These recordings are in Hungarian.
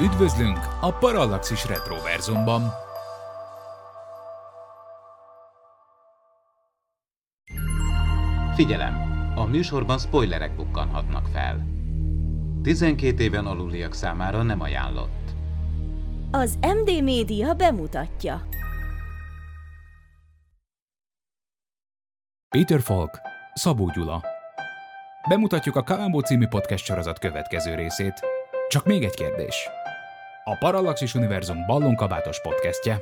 Üdvözlünk a Parallaxis Retroverzumban! Figyelem! A műsorban spoilerek bukkanhatnak fel. 12 éven aluliak számára nem ajánlott. Az MD Média bemutatja. Peter Falk, Szabó Gyula. Bemutatjuk a Kalambó című podcast sorozat következő részét. Csak még egy kérdés. A Parallaxis Univerzum ballonkabátos podcastje.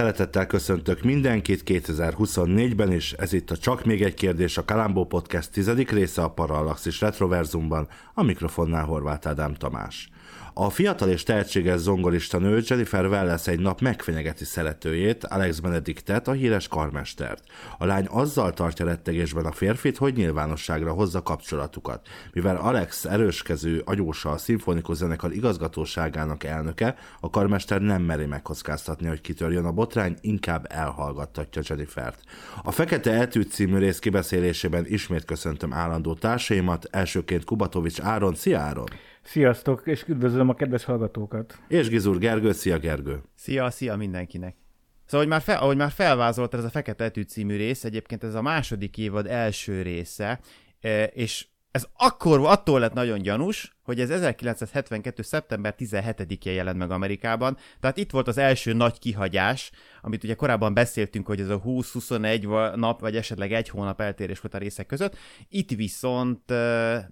Szeretettel köszöntök mindenkit 2024-ben, és ez itt a Csak még egy kérdés, a Kalambó Podcast tizedik része a Parallaxis Retroverzumban, a mikrofonnál Horváth Ádám Tamás. A fiatal és tehetséges zongorista nő Jennifer Welles egy nap megfenyegeti szeretőjét, Alex Benediktet, a híres karmestert. A lány azzal tartja rettegésben a férfit, hogy nyilvánosságra hozza kapcsolatukat. Mivel Alex erőskező agyósa a szimfonikus zenekar igazgatóságának elnöke, a karmester nem meri megkockáztatni, hogy kitörjön a botrány, inkább elhallgattatja Jennifert. A Fekete Etűd című rész kibeszélésében ismét köszöntöm állandó társaimat, elsőként Kubatovics Áron. Szia Áron! Sziasztok, és üdvözlöm a kedves hallgatókat. És Gizur Gergő, szia Gergő. Szia, szia mindenkinek. Szóval, ahogy már, fel, ahogy már felvázolt ez a Fekete Etű című rész, egyébként ez a második évad első része, e, és ez akkor attól lett nagyon gyanús, hogy ez 1972. szeptember 17-én jelent meg Amerikában, tehát itt volt az első nagy kihagyás, amit ugye korábban beszéltünk, hogy ez a 20-21 nap, vagy esetleg egy hónap eltérés volt a részek között, itt viszont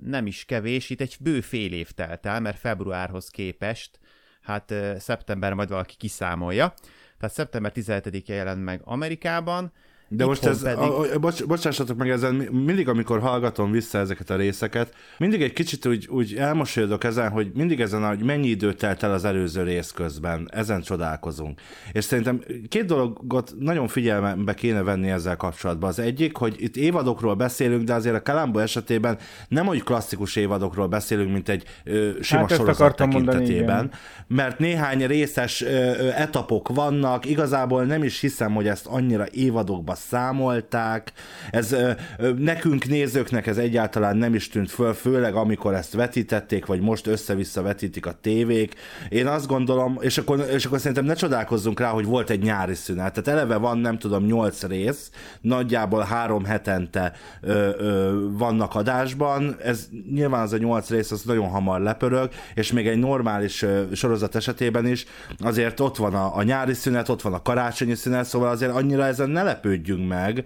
nem is kevés, itt egy bő fél év telt el, mert februárhoz képest, hát szeptember majd valaki kiszámolja, tehát szeptember 17-én jelent meg Amerikában, de most ez, pedig... a, a, bocs, bocsássatok meg ezen, mindig amikor hallgatom vissza ezeket a részeket, mindig egy kicsit úgy, úgy elmosolyodok ezen, hogy mindig ezen, hogy mennyi idő telt el az előző rész közben, ezen csodálkozunk. És szerintem két dologot nagyon figyelmebe kéne venni ezzel kapcsolatban. Az egyik, hogy itt évadokról beszélünk, de azért a Kalambó esetében nem úgy klasszikus évadokról beszélünk, mint egy ö, sima hát sorozat tekintetében, mondani, mert néhány részes ö, ö, etapok vannak, igazából nem is hiszem, hogy ezt annyira évadokba számolták. Ez nekünk nézőknek ez egyáltalán nem is tűnt föl, főleg amikor ezt vetítették, vagy most össze-vissza vetítik a tévék. Én azt gondolom, és akkor, és akkor szerintem ne csodálkozzunk rá, hogy volt egy nyári szünet. Tehát eleve van, nem tudom, nyolc rész, nagyjából három hetente ö, ö, vannak adásban. Ez nyilván az a nyolc rész, az nagyon hamar lepörög, és még egy normális ö, sorozat esetében is azért ott van a, a nyári szünet, ott van a karácsonyi szünet, szóval azért annyira ezen ne lepődjünk lepődjünk meg,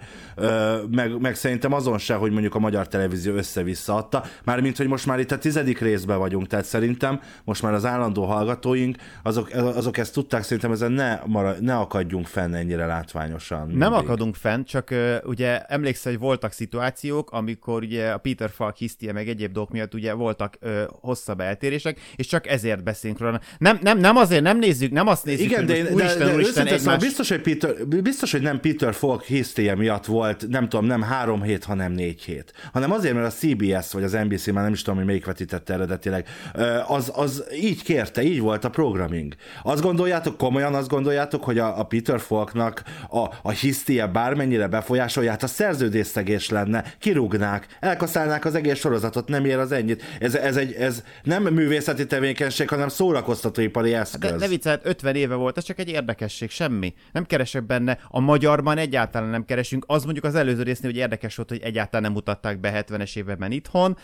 meg, meg szerintem azon se, hogy mondjuk a magyar televízió össze-vissza adta, mármint, hogy most már itt a tizedik részben vagyunk, tehát szerintem most már az állandó hallgatóink, azok, azok ezt tudták, szerintem ezen ne, mara, ne akadjunk fenn ennyire látványosan. Mindig. Nem akadunk fenn, csak ugye emlékszel, hogy voltak szituációk, amikor ugye a Peter Falk hisztie meg egyéb dolgok miatt ugye voltak uh, hosszabb eltérések, és csak ezért beszélünk róla. Nem, nem, nem azért nem nézzük, nem azt nézzük, Igen, hogy de, úristen, de, de, úristen, egymás... szóval biztos, hogy Peter, biztos, hogy nem Peter Falk hisztéje miatt volt, nem tudom, nem három hét, hanem négy hét. Hanem azért, mert a CBS vagy az NBC, már nem is tudom, hogy melyik vetítette eredetileg, az, az így kérte, így volt a programming. Azt gondoljátok, komolyan azt gondoljátok, hogy a, a Peter Falknak a, a hisztie bármennyire befolyásolját, a szerződésszegés lenne, kirúgnák, elkaszálnák az egész sorozatot, nem ér az ennyit. Ez, ez, egy, ez nem művészeti tevékenység, hanem szórakoztatóipari eszköz. De ne viccelt, 50 éve volt, ez csak egy érdekesség, semmi. Nem keresek benne. A magyarban egyáltalán nem keres keresünk, az mondjuk az előző résznél, hogy érdekes volt, hogy egyáltalán nem mutatták be 70-es években itthon.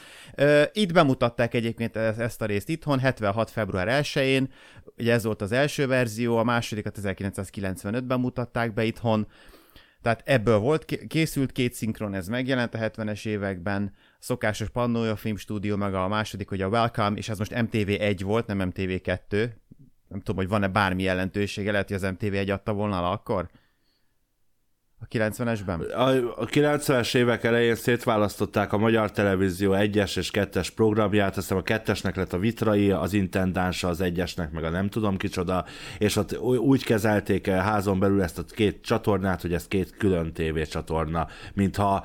Itt bemutatták egyébként ezt a részt itthon, 76. február 1-én, ugye ez volt az első verzió, a másodikat 1995-ben mutatták be itthon, tehát ebből volt, készült két szinkron, ez megjelent a 70-es években, szokásos Pannója Filmstúdió, meg a második, hogy a Welcome, és ez most MTV1 volt, nem MTV2. Nem tudom, hogy van-e bármi jelentősége, lehet, hogy az MTV1 adta volna le akkor? A 90-esben? A, a 90-es évek elején szétválasztották a Magyar Televízió egyes és kettes programját, aztán a kettesnek lett a vitrai, az intendánsa, az egyesnek meg a nem tudom kicsoda, és ott úgy kezelték el házon belül ezt a két csatornát, hogy ez két külön tévécsatorna, mintha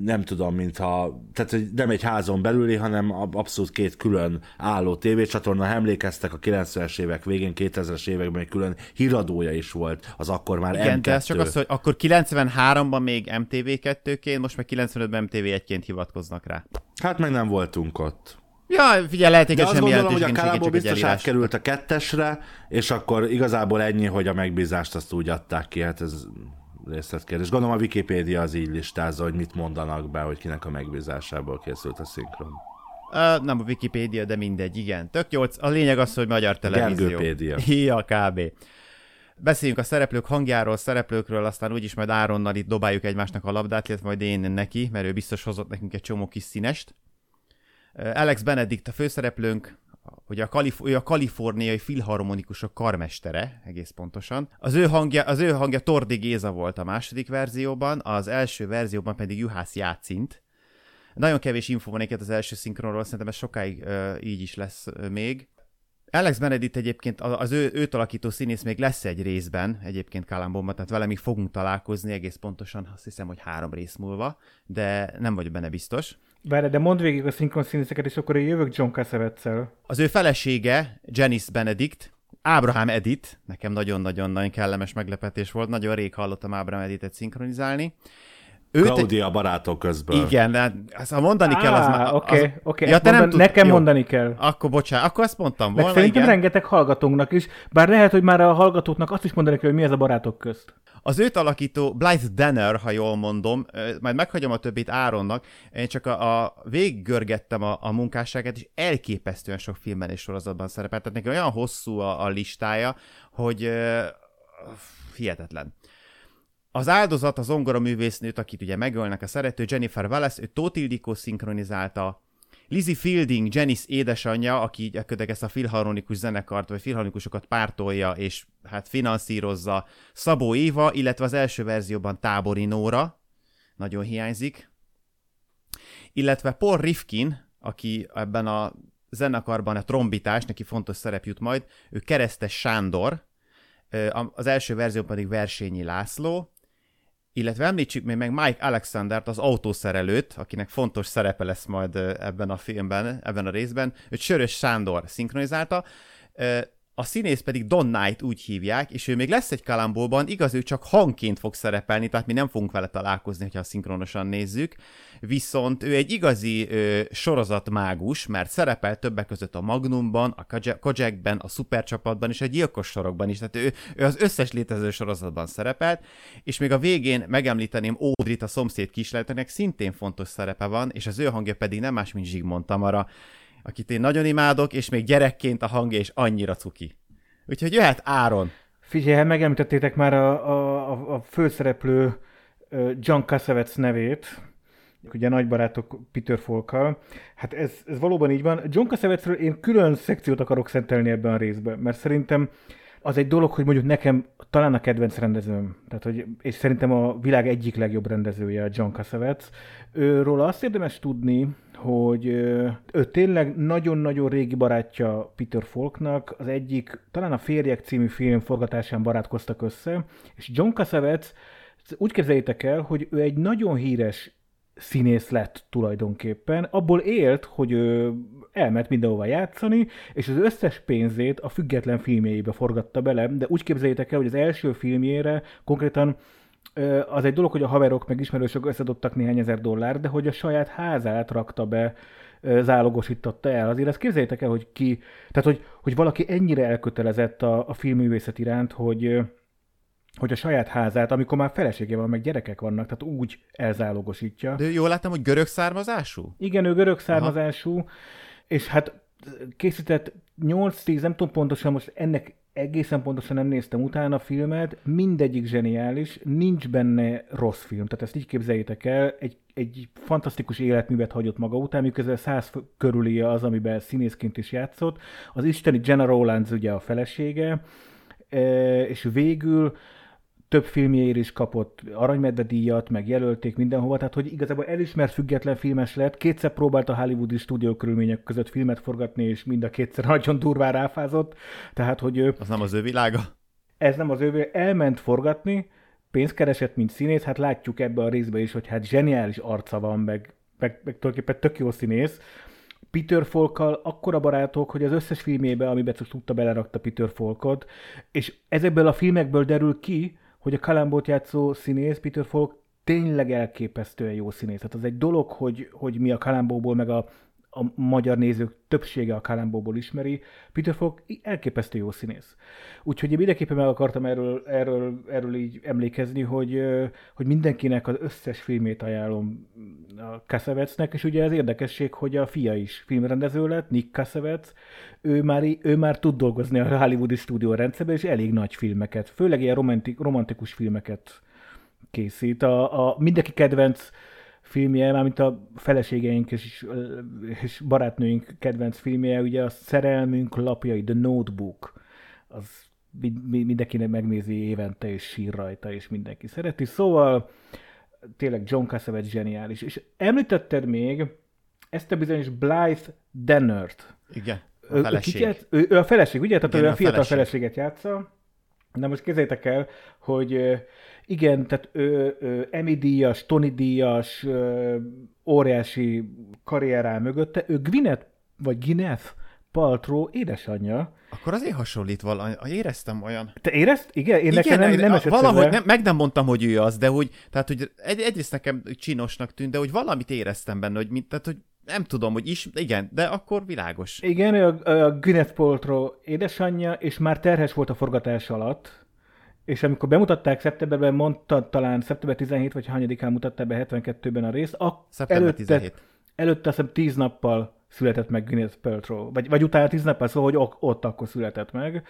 nem tudom, mintha, tehát nem egy házon belüli, hanem abszolút két külön álló tévécsatorna. Emlékeztek a 90-es évek végén, 2000-es években egy külön híradója is volt, az akkor már Igen, M2. de ez csak az, hogy akkor 93-ban még MTV2-ként, most meg 95-ben MTV1-ként hivatkoznak rá. Hát meg nem voltunk ott. Ja, figyelj, lehet, De azt gondolom, hogy a Kálából biztos átkerült a kettesre, és akkor igazából ennyi, hogy a megbízást azt úgy adták ki, hát ez részletkérdés. Gondolom a Wikipédia az így listázza, hogy mit mondanak be, hogy kinek a megbízásából készült a szinkron. Uh, nem a Wikipédia, de mindegy, igen. Tök jó, a lényeg az, hogy magyar televízió. Gergőpédia. Ja, kb. Beszéljünk a szereplők hangjáról, szereplőkről, aztán úgyis majd Áronnal itt dobáljuk egymásnak a labdát, illetve majd én neki, mert ő biztos hozott nekünk egy csomó kis színest. Alex Benedict a főszereplőnk, ugye a, kalif- ő a kaliforniai filharmonikusok karmestere, egész pontosan. Az ő hangja, az ő hangja Tordi Géza volt a második verzióban, az első verzióban pedig Juhász Játszint. Nagyon kevés info van az első szinkronról, szerintem ez sokáig uh, így is lesz uh, még. Alex Benedict egyébként, az ő, őt alakító színész még lesz egy részben, egyébként Kalambomba, tehát vele még fogunk találkozni egész pontosan, azt hiszem, hogy három rész múlva, de nem vagyok benne biztos. Várj, de mondd végig a szinkron színészeket, és akkor én jövök John cassavetes Az ő felesége, Janice Benedict, Ábrahám Edit, nekem nagyon-nagyon-nagyon kellemes meglepetés volt, nagyon rég hallottam Ábrahám Editet szinkronizálni, Őt Claudia egy... barátok közben. Igen, de azt ha mondani kell, az már... Oké, okay, oké. Okay. Ja, te mondan, nem nekem jó. mondani kell. Akkor bocsánat, akkor azt mondtam volna, Meg szerintem igen. rengeteg hallgatónknak is, bár lehet, hogy már a hallgatóknak azt is mondani kell, hogy mi ez a barátok közt. Az őt alakító Blythe Danner, ha jól mondom, majd meghagyom a többit Áronnak, én csak a, a végiggörgettem a, a munkásságát, és elképesztően sok filmben és sorozatban szerepelt. Tehát neki olyan hosszú a, a listája, hogy uh, hihetetlen. Az áldozat az művésznőt, akit ugye megölnek a szerető, Jennifer Wallace, ő Tóth Ildikó szinkronizálta, Lizzie Fielding, Janice édesanyja, aki gyakorlatilag ezt a filharmonikus zenekart, vagy filharmonikusokat pártolja, és hát finanszírozza Szabó Éva, illetve az első verzióban Tábori Nóra, nagyon hiányzik, illetve Paul Rifkin, aki ebben a zenekarban a trombitás, neki fontos szerep jut majd, ő Keresztes Sándor, az első verzió pedig Versényi László, illetve említsük még meg Mike Alexandert, az autószerelőt, akinek fontos szerepe lesz majd ebben a filmben, ebben a részben. Őt Sörös Sándor szinkronizálta. A színész pedig Don Knight úgy hívják, és ő még lesz egy kalambóban, igaz, ő csak hangként fog szerepelni, tehát mi nem fogunk vele találkozni, ha szinkronosan nézzük, viszont ő egy igazi ö, sorozatmágus, mert szerepel többek között a Magnumban, a Kojakben, a Supercsapatban és a Gyilkos sorokban is, tehát ő, ő az összes létező sorozatban szerepelt, és még a végén megemlíteném Ódrit, a szomszéd kislehetőnek szintén fontos szerepe van, és az ő hangja pedig nem más, mint Zsigmond Tamara, akit én nagyon imádok, és még gyerekként a hangja is annyira cuki. Úgyhogy jöhet Áron. Figyelj, hát megemlítettétek már a, a, a főszereplő John Cassavetes nevét, ugye nagy barátok Peter Folkkal. Hát ez, ez valóban így van. John Cassavetesről én külön szekciót akarok szentelni ebben a részben, mert szerintem az egy dolog, hogy mondjuk nekem talán a kedvenc rendezőm, tehát hogy, és szerintem a világ egyik legjobb rendezője a John Cassavetes. Őről azt érdemes tudni, hogy ő tényleg nagyon-nagyon régi barátja Peter Falknak, az egyik, talán a Férjek című film forgatásán barátkoztak össze, és John Cassavetes úgy képzeljétek el, hogy ő egy nagyon híres színész lett tulajdonképpen. Abból élt, hogy ő elment mindenhova játszani, és az összes pénzét a független filmjeibe forgatta bele, de úgy képzeljétek el, hogy az első filmjére konkrétan az egy dolog, hogy a haverok meg ismerősök összedobtak néhány ezer dollár, de hogy a saját házát rakta be, zálogosította el. Azért ezt képzeljétek el, hogy ki, tehát hogy, hogy valaki ennyire elkötelezett a, a filmművészet iránt, hogy, hogy a saját házát, amikor már felesége van, meg gyerekek vannak, tehát úgy elzálogosítja. De jól láttam, hogy görög származású? Igen, ő görög származású, Aha. És hát készített 8-10, nem tudom pontosan, most ennek egészen pontosan nem néztem utána a filmet, mindegyik zseniális, nincs benne rossz film. Tehát ezt így képzeljétek el, egy, egy fantasztikus életművet hagyott maga után, miközben száz körüli az, amiben színészként is játszott. Az isteni Jenna Rowlands ugye a felesége, és végül több filmjéért is kapott aranymedve díjat, meg jelölték mindenhova, tehát hogy igazából elismert független filmes lett, kétszer próbált a hollywoodi stúdió körülmények között filmet forgatni, és mind a kétszer nagyon durván ráfázott, tehát hogy ő... Az nem az ő világa? Ez nem az ő, elment forgatni, pénzt keresett, mint színész, hát látjuk ebbe a részbe is, hogy hát zseniális arca van, meg, meg, meg tulajdonképpen tök jó színész, Peter Folkkal akkora barátok, hogy az összes filmébe, amiben csak tudta, belerakta Peter Folkot, és ezekből a filmekből derül ki, hogy a Kalambót játszó színész, Peter Falk tényleg elképesztően jó színész. Tehát az egy dolog, hogy, hogy mi a Kalambóból, meg a a magyar nézők többsége a Kalambóból ismeri. Peter Falk elképesztő jó színész. Úgyhogy én mindenképpen meg akartam erről, erről, erről így emlékezni, hogy, hogy mindenkinek az összes filmét ajánlom a Kassavetsnek, és ugye ez érdekesség, hogy a fia is filmrendező lett, Nick Kassavets, ő már, ő már tud dolgozni a Hollywoodi stúdió rendszerben, és elég nagy filmeket, főleg ilyen romantik, romantikus filmeket készít. A, a mindenki kedvenc filmje, mármint a feleségeink és, és barátnőink kedvenc filmje, ugye a Szerelmünk lapjai, The Notebook, az mindenkinek megnézi évente, és sír rajta, és mindenki szereti. Szóval tényleg John Cassavetes zseniális. És említetted még ezt a bizonyos Blythe Dennert. Igen, a feleség. Ő, ő, ő a feleség, ugye? Tehát Igen, ő a, a fiatal feleség. feleséget játsza. Na most képzeljétek el, hogy igen, tehát ő, ő Emmy díjas, Tony díjas, ö, óriási karrier áll mögötte. Ő Gwyneth, vagy Gwyneth Paltrow édesanyja. Akkor azért hasonlít valami, éreztem olyan. Te érezt? Igen, én nekem nem, nem esett Valahogy nem, meg nem mondtam, hogy ő az, de hogy, tehát, hogy egy, egyrészt nekem csinosnak tűnt, de hogy valamit éreztem benne, hogy, mint, tehát, hogy nem tudom, hogy is, igen, de akkor világos. Igen, a, a Gwyneth Paltrow édesanyja, és már terhes volt a forgatás alatt, és amikor bemutatták szeptemberben, mondta talán szeptember 17 vagy hanyadikán mutatta be 72-ben a részt, a, szeptember előtte, 17. előtte azt hiszem 10 nappal született meg Gwyneth Paltrow, vagy, vagy utána 10 nappal, szóval hogy ott akkor született meg.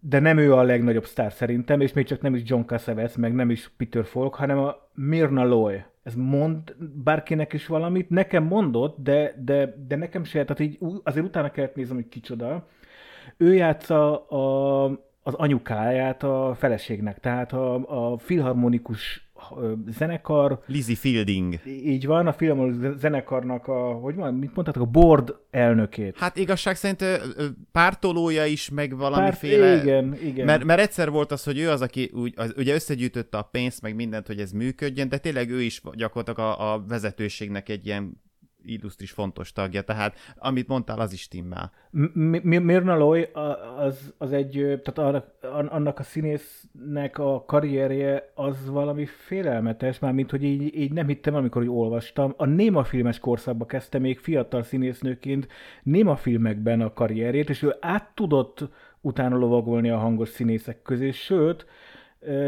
De nem ő a legnagyobb sztár szerintem, és még csak nem is John Cassavetes, meg nem is Peter Falk, hanem a Mirna Loy. Ez mond bárkinek is valamit? Nekem mondott, de, de, de nekem se, tehát így azért utána kellett néznem, hogy kicsoda. Ő játsza a, az anyukáját a feleségnek, tehát a, a filharmonikus zenekar. Lizzie Fielding. Így van, a filharmonikus zenekarnak a, hogy van, mit mondhatok, a board elnökét. Hát igazság szerint pártolója is, meg valamiféle... Párt, igen, igen. Mert, mert egyszer volt az, hogy ő az, aki úgy, az, ugye összegyűjtötte a pénzt, meg mindent, hogy ez működjön, de tényleg ő is gyakorlatilag a, a vezetőségnek egy ilyen illusztris fontos tagja, tehát amit mondtál, az is stimmel. Mirna Loy az, az egy, tehát annak a színésznek a karrierje az valami félelmetes, már mint hogy így, így nem hittem, amikor hogy olvastam. A néma filmes korszakban kezdte még fiatal színésznőként néma filmekben a karrierjét, és ő át tudott utána lovagolni a hangos színészek közé, sőt,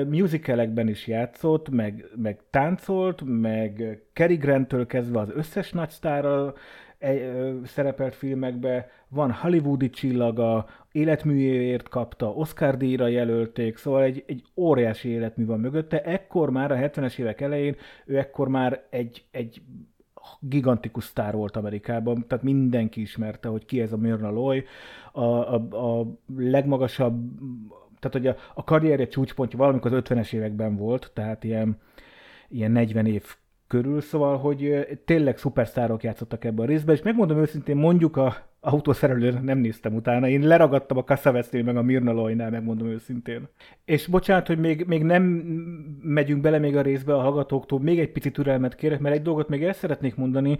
musicalekben is játszott, meg, meg táncolt, meg Cary Grant-től kezdve az összes nagy sztárral szerepelt filmekbe, van hollywoodi csillaga, életműért kapta, Oscar díjra jelölték, szóval egy, egy óriási életmű van mögötte. Ekkor már, a 70-es évek elején, ő ekkor már egy, egy gigantikus sztár volt Amerikában, tehát mindenki ismerte, hogy ki ez a Myrna Loy, a, a, a legmagasabb tehát hogy a, a karrierje csúcspontja valamikor az 50-es években volt, tehát ilyen, ilyen 40 év körül, szóval, hogy tényleg szupersztárok játszottak ebben a részben, és megmondom őszintén, mondjuk a autószerelő nem néztem utána, én leragadtam a Kassavesznél, meg a Mirna Lojnál, megmondom őszintén. És bocsánat, hogy még, még nem megyünk bele még a részbe a hallgatóktól, még egy picit türelmet kérek, mert egy dolgot még el szeretnék mondani.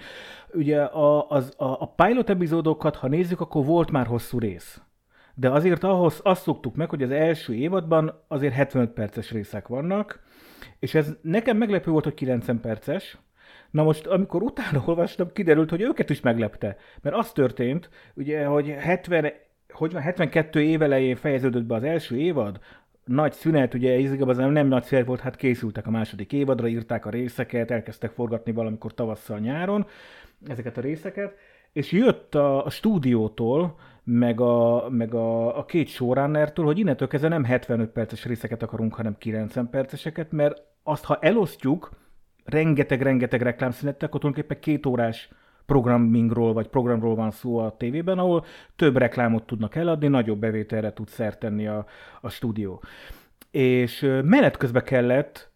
Ugye a, az, a, a pilot epizódokat, ha nézzük, akkor volt már hosszú rész de azért ahhoz azt szoktuk meg, hogy az első évadban azért 75 perces részek vannak, és ez nekem meglepő volt, hogy 90 perces, Na most, amikor utána olvastam, kiderült, hogy őket is meglepte. Mert az történt, ugye, hogy 70, hogy van, 72 év elején fejeződött be az első évad, nagy szünet, ugye az nem nagy szünet volt, hát készültek a második évadra, írták a részeket, elkezdtek forgatni valamikor tavasszal, nyáron ezeket a részeket, és jött a, a stúdiótól, meg a, meg a, a két showrunnertől, hogy innentől kezdve nem 75 perces részeket akarunk, hanem 90 perceseket, mert azt, ha elosztjuk, rengeteg-rengeteg reklámszünettel, akkor tulajdonképpen két órás programmingról vagy programról van szó a tévében, ahol több reklámot tudnak eladni, nagyobb bevételre tud szert tenni a, a stúdió. és menet közben kellett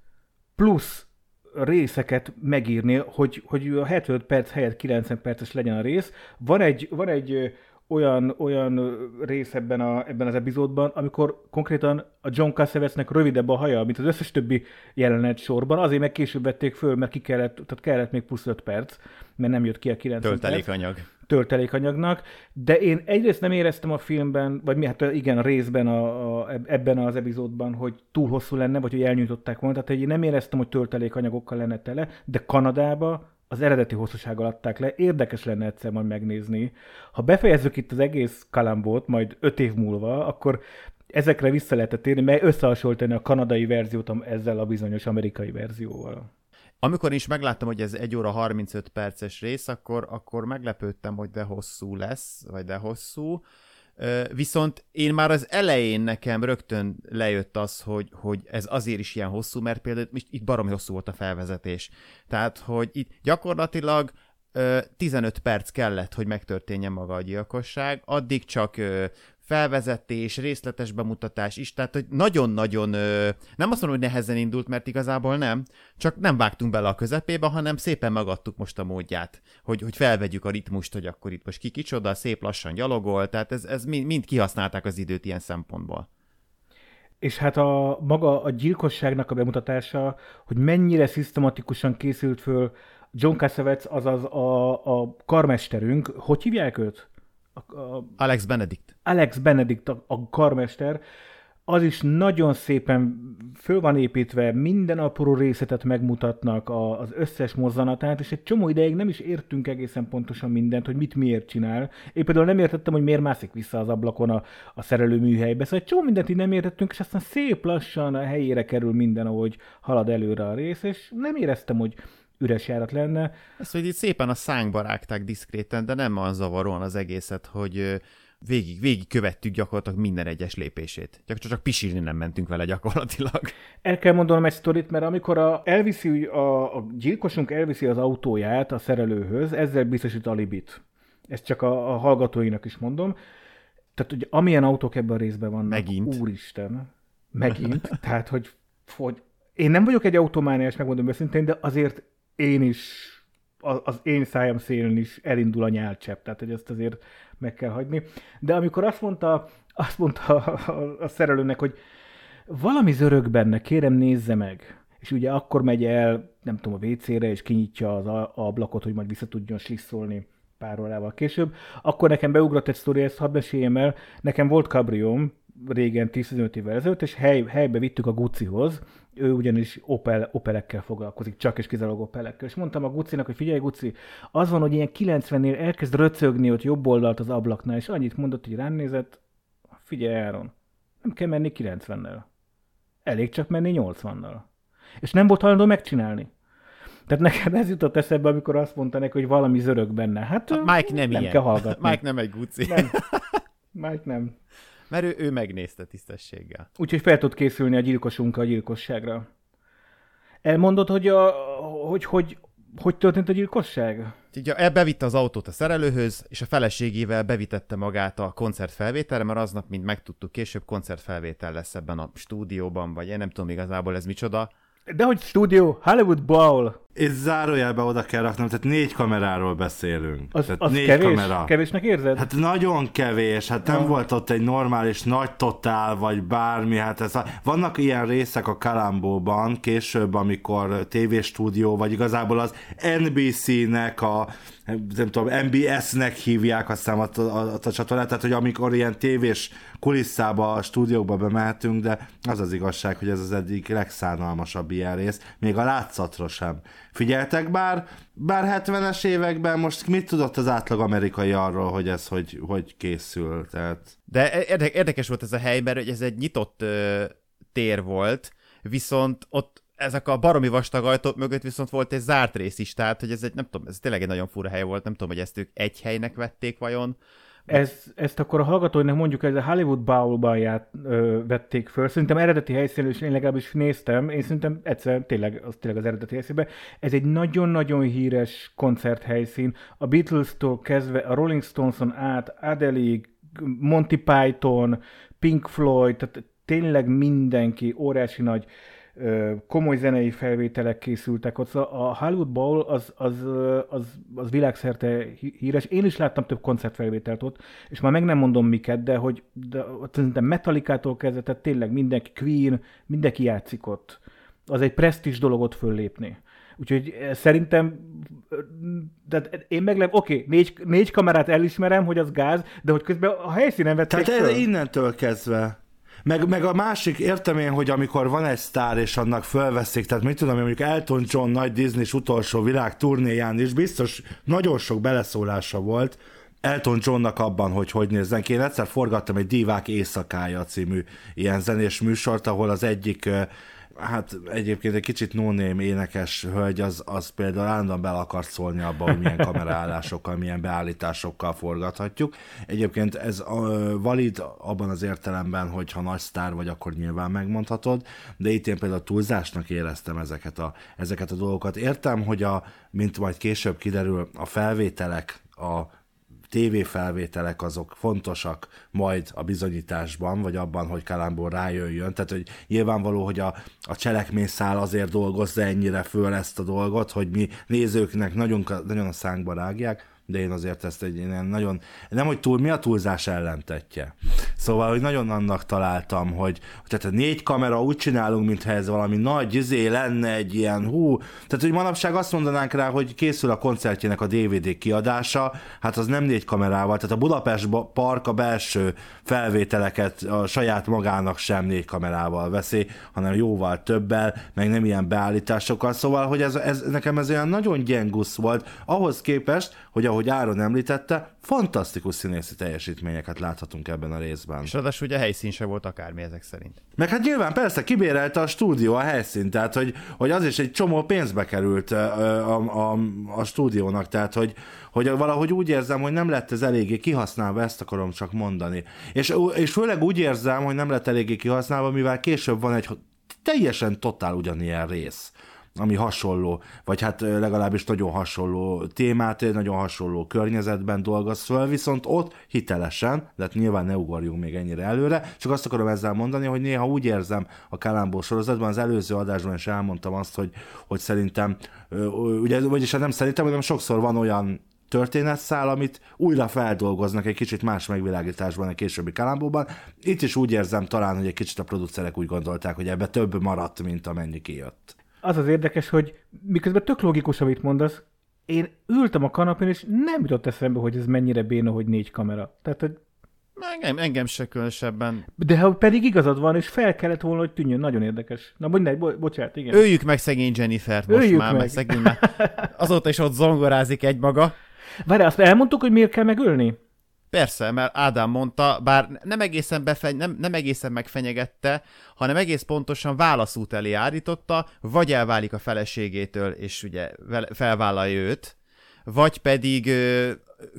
plusz részeket megírni, hogy, hogy a 75 perc helyett 90 perces legyen a rész. Van egy, van egy olyan, olyan rész ebben, a, ebben az epizódban, amikor konkrétan a John Cassavetes-nek rövidebb a haja, mint az összes többi jelenet sorban, azért meg később vették föl, mert ki kellett, tehát kellett még plusz 5 perc, mert nem jött ki a 90 Töltelékanyag. Perc töltelékanyagnak, de én egyrészt nem éreztem a filmben, vagy mi, hát igen, részben, a, a, ebben az epizódban, hogy túl hosszú lenne, vagy hogy elnyújtották volna, tehát én nem éreztem, hogy töltelékanyagokkal lenne tele, de Kanadába az eredeti hosszúsággal adták le. Érdekes lenne egyszer majd megnézni. Ha befejezzük itt az egész kalambót, majd öt év múlva, akkor ezekre vissza lehetett érni, mert összehasonlítani a kanadai verziót ezzel a bizonyos amerikai verzióval. Amikor is megláttam, hogy ez 1 óra 35 perces rész, akkor, akkor meglepődtem, hogy de hosszú lesz, vagy de hosszú. Viszont én már az elején nekem rögtön lejött az, hogy, hogy ez azért is ilyen hosszú, mert például itt baromi hosszú volt a felvezetés. Tehát, hogy itt gyakorlatilag 15 perc kellett, hogy megtörténjen maga a gyilkosság, addig csak felvezetés, részletes bemutatás is, tehát hogy nagyon-nagyon, nem azt mondom, hogy nehezen indult, mert igazából nem, csak nem vágtunk bele a közepébe, hanem szépen megadtuk most a módját, hogy, hogy felvegyük a ritmust, hogy akkor itt most ki kicsoda, szép lassan gyalogol, tehát ez, ez mind, kihasználták az időt ilyen szempontból. És hát a maga a gyilkosságnak a bemutatása, hogy mennyire szisztematikusan készült föl John Cassavetes, azaz a, a karmesterünk, hogy hívják őt? A, a, Alex Benedict. Alex Benedict, a, a karmester, az is nagyon szépen föl van építve, minden apró részletet megmutatnak a, az összes mozzanatát, és egy csomó ideig nem is értünk egészen pontosan mindent, hogy mit miért csinál. Én például nem értettem, hogy miért mászik vissza az ablakon a, a szerelő műhelybe, szóval egy csomó mindent így nem értettünk, és aztán szép lassan a helyére kerül minden, ahogy halad előre a rész, és nem éreztem, hogy üres járat lenne. Ezt hogy itt szépen a szánkba rágták diszkréten, de nem az zavaróan az egészet, hogy végig, végig követtük gyakorlatilag minden egyes lépését. Csak, csak pisírni nem mentünk vele gyakorlatilag. El kell mondanom egy sztorit, mert amikor a, elviszi, a, a gyilkosunk elviszi az autóját a szerelőhöz, ezzel biztosít alibit. Ezt csak a, a hallgatóinak is mondom. Tehát, hogy amilyen autók ebben a részben vannak. Megint. Úristen. Megint. Tehát, hogy, hogy én nem vagyok egy automániás, megmondom őszintén, de azért én is, az én szájam szélén is elindul a nyálcsepp, tehát hogy ezt azért meg kell hagyni. De amikor azt mondta, azt mondta a, a, szerelőnek, hogy valami zörög benne, kérem nézze meg. És ugye akkor megy el, nem tudom, a WC-re, és kinyitja az ablakot, hogy majd vissza tudjon slisszolni pár órával később. Akkor nekem beugrott egy sztori, ezt hadd meséljem el. Nekem volt kabrióm, régen 10-15 évvel ezelőtt, és hely, helybe vittük a Gucihoz, ő ugyanis Opel, Opelekkel foglalkozik, csak és kizárólag Opelekkel. És mondtam a Gucinak, hogy figyelj Guci, az van, hogy ilyen 90-nél elkezd röcögni ott jobb oldalt az ablaknál, és annyit mondott, hogy rám nézett, figyelj Áron, nem kell menni 90-nel. Elég csak menni 80-nal. És nem volt hajlandó megcsinálni. Tehát nekem ez jutott eszembe, amikor azt mondta neki, hogy valami zörög benne. Hát Mike nem, nem ilyen. kell hallgatni. Mike nem egy Guci. Nem. Mike nem. Mert ő, ő megnézte tisztességgel. Úgyhogy fel tud készülni a gyilkosunk a gyilkosságra. Elmondod, hogy, a, hogy, hogy, hogy történt a gyilkosság? Ugye bevitte az autót a szerelőhöz, és a feleségével bevitette magát a koncertfelvételre, mert aznap, mint megtudtuk később, koncertfelvétel lesz ebben a stúdióban, vagy én nem tudom igazából ez micsoda. De hogy stúdió, Hollywood Bowl. És zárójelbe oda kell raknom, tehát négy kameráról beszélünk. Az, tehát az négy kevés? kamera. Kevésnek érzed? Hát nagyon kevés, hát nem Ah. volt ott egy normális nagy totál, vagy bármi, hát ez a... vannak ilyen részek a Kalambóban, később, amikor tévéstúdió, vagy igazából az NBC-nek a nem tudom, MBS-nek hívják aztán a, a, a, a csatornát, tehát hogy amikor ilyen tévés kulisszába, a stúdiókba bemehetünk, de az az igazság, hogy ez az eddig legszánalmasabb ilyen rész, még a látszatra sem. Figyeltek bár, bár 70-es években most mit tudott az átlag amerikai arról, hogy ez hogy, hogy készül? Tehát... De érde- érdekes volt ez a hely, mert ez egy nyitott ö, tér volt, viszont ott ezek a baromi vastag ajtók mögött viszont volt egy zárt rész is, tehát hogy ez egy, nem tudom, ez tényleg egy nagyon fura hely volt, nem tudom, hogy ezt ők egy helynek vették vajon. Ez, ezt akkor a hallgatóinak mondjuk, ez a Hollywood Bowl-ban ját, ö, vették föl. Szerintem eredeti helyszínről is én legalábbis néztem. Én szerintem egyszer tényleg az, tényleg az eredeti helyszínben. Ez egy nagyon-nagyon híres koncerthelyszín. A Beatles-tól kezdve a Rolling Stones-on át, Adele, Monty Python, Pink Floyd, tehát tényleg mindenki óriási nagy komoly zenei felvételek készültek ott. Szóval a Hollywood Bowl az, az, az, az világszerte híres. Én is láttam több koncertfelvételt ott, és már meg nem mondom miket, de hogy de, szerintem Metallicától kezdve, tehát tényleg mindenki, Queen, mindenki játszik ott. Az egy presztis dolog ott föllépni. Úgyhogy szerintem, de én meglep, oké, okay, négy, négy kamerát elismerem, hogy az gáz, de hogy közben a helyszínen vették Tehát föl. innentől kezdve meg, meg a másik, értem én, hogy amikor van egy sztár, és annak fölveszik, tehát mit tudom, mondjuk Elton John nagy disney utolsó világ turnéján is biztos nagyon sok beleszólása volt, Elton Johnnak abban, hogy hogy nézzen ki. Én egyszer forgattam egy Divák éjszakája című ilyen zenés műsort, ahol az egyik hát egyébként egy kicsit no énekes hölgy, az, az például állandóan bele akart szólni abba, hogy milyen kameraállásokkal, milyen beállításokkal forgathatjuk. Egyébként ez valid abban az értelemben, hogy ha nagy sztár vagy, akkor nyilván megmondhatod, de itt én például túlzásnak éreztem ezeket a, ezeket a dolgokat. Értem, hogy a, mint majd később kiderül, a felvételek, a tévéfelvételek azok fontosak majd a bizonyításban, vagy abban, hogy Kalambor rájöjjön. Tehát, hogy nyilvánvaló, hogy a, a cselekményszál azért dolgozza ennyire föl ezt a dolgot, hogy mi nézőknek nagyon, nagyon a szánkba rágják, de én azért ezt egy ilyen nagyon, nem hogy túl, mi a túlzás ellentetje. Szóval, hogy nagyon annak találtam, hogy tehát a négy kamera úgy csinálunk, mintha ez valami nagy izé lenne egy ilyen hú, tehát hogy manapság azt mondanánk rá, hogy készül a koncertjének a DVD kiadása, hát az nem négy kamerával, tehát a Budapest Park a belső felvételeket a saját magának sem négy kamerával veszi, hanem jóval többel, meg nem ilyen beállításokkal, szóval, hogy ez, ez nekem ez olyan nagyon gyengusz volt, ahhoz képest, hogy ahogy Áron említette, fantasztikus színészi teljesítményeket láthatunk ebben a részben. És ráadásul ugye a helyszín se volt akármi ezek szerint. Meg hát nyilván persze kibérelte a stúdió a helyszínt, tehát hogy, hogy az is egy csomó pénzbe került a, a, a, a stúdiónak, tehát hogy, hogy valahogy úgy érzem, hogy nem lett ez eléggé kihasználva, ezt akarom csak mondani. És, és főleg úgy érzem, hogy nem lett eléggé kihasználva, mivel később van egy teljesen totál ugyanilyen rész ami hasonló, vagy hát legalábbis nagyon hasonló témát, nagyon hasonló környezetben dolgoz föl, viszont ott hitelesen, de hát nyilván ne ugorjunk még ennyire előre, csak azt akarom ezzel mondani, hogy néha úgy érzem a Kalambó sorozatban, az előző adásban is elmondtam azt, hogy, hogy szerintem, ugye, vagyis hát nem szerintem, hanem sokszor van olyan történetszál, amit újra feldolgoznak egy kicsit más megvilágításban egy későbbi kalambóban. Itt is úgy érzem talán, hogy egy kicsit a producerek úgy gondolták, hogy ebbe több maradt, mint amennyi kijött az az érdekes, hogy miközben tök logikus, amit mondasz, én ültem a kanapén, és nem jutott eszembe, hogy ez mennyire béna, hogy négy kamera. Tehát, hogy Engem, engem se különösebben. De ha pedig igazad van, és fel kellett volna, hogy tűnjön, nagyon érdekes. Na, mindegy, bo- bocsánat, igen. Öljük meg szegény Jennifer-t most Öljük már, meg. meg szegény már. Azóta is ott zongorázik egy maga. Várj, azt elmondtuk, hogy miért kell megölni? Persze, mert Ádám mondta, bár nem egészen, befeny, nem, nem egészen megfenyegette, hanem egész pontosan válaszút elé állította, vagy elválik a feleségétől, és ugye felvállalja őt, vagy pedig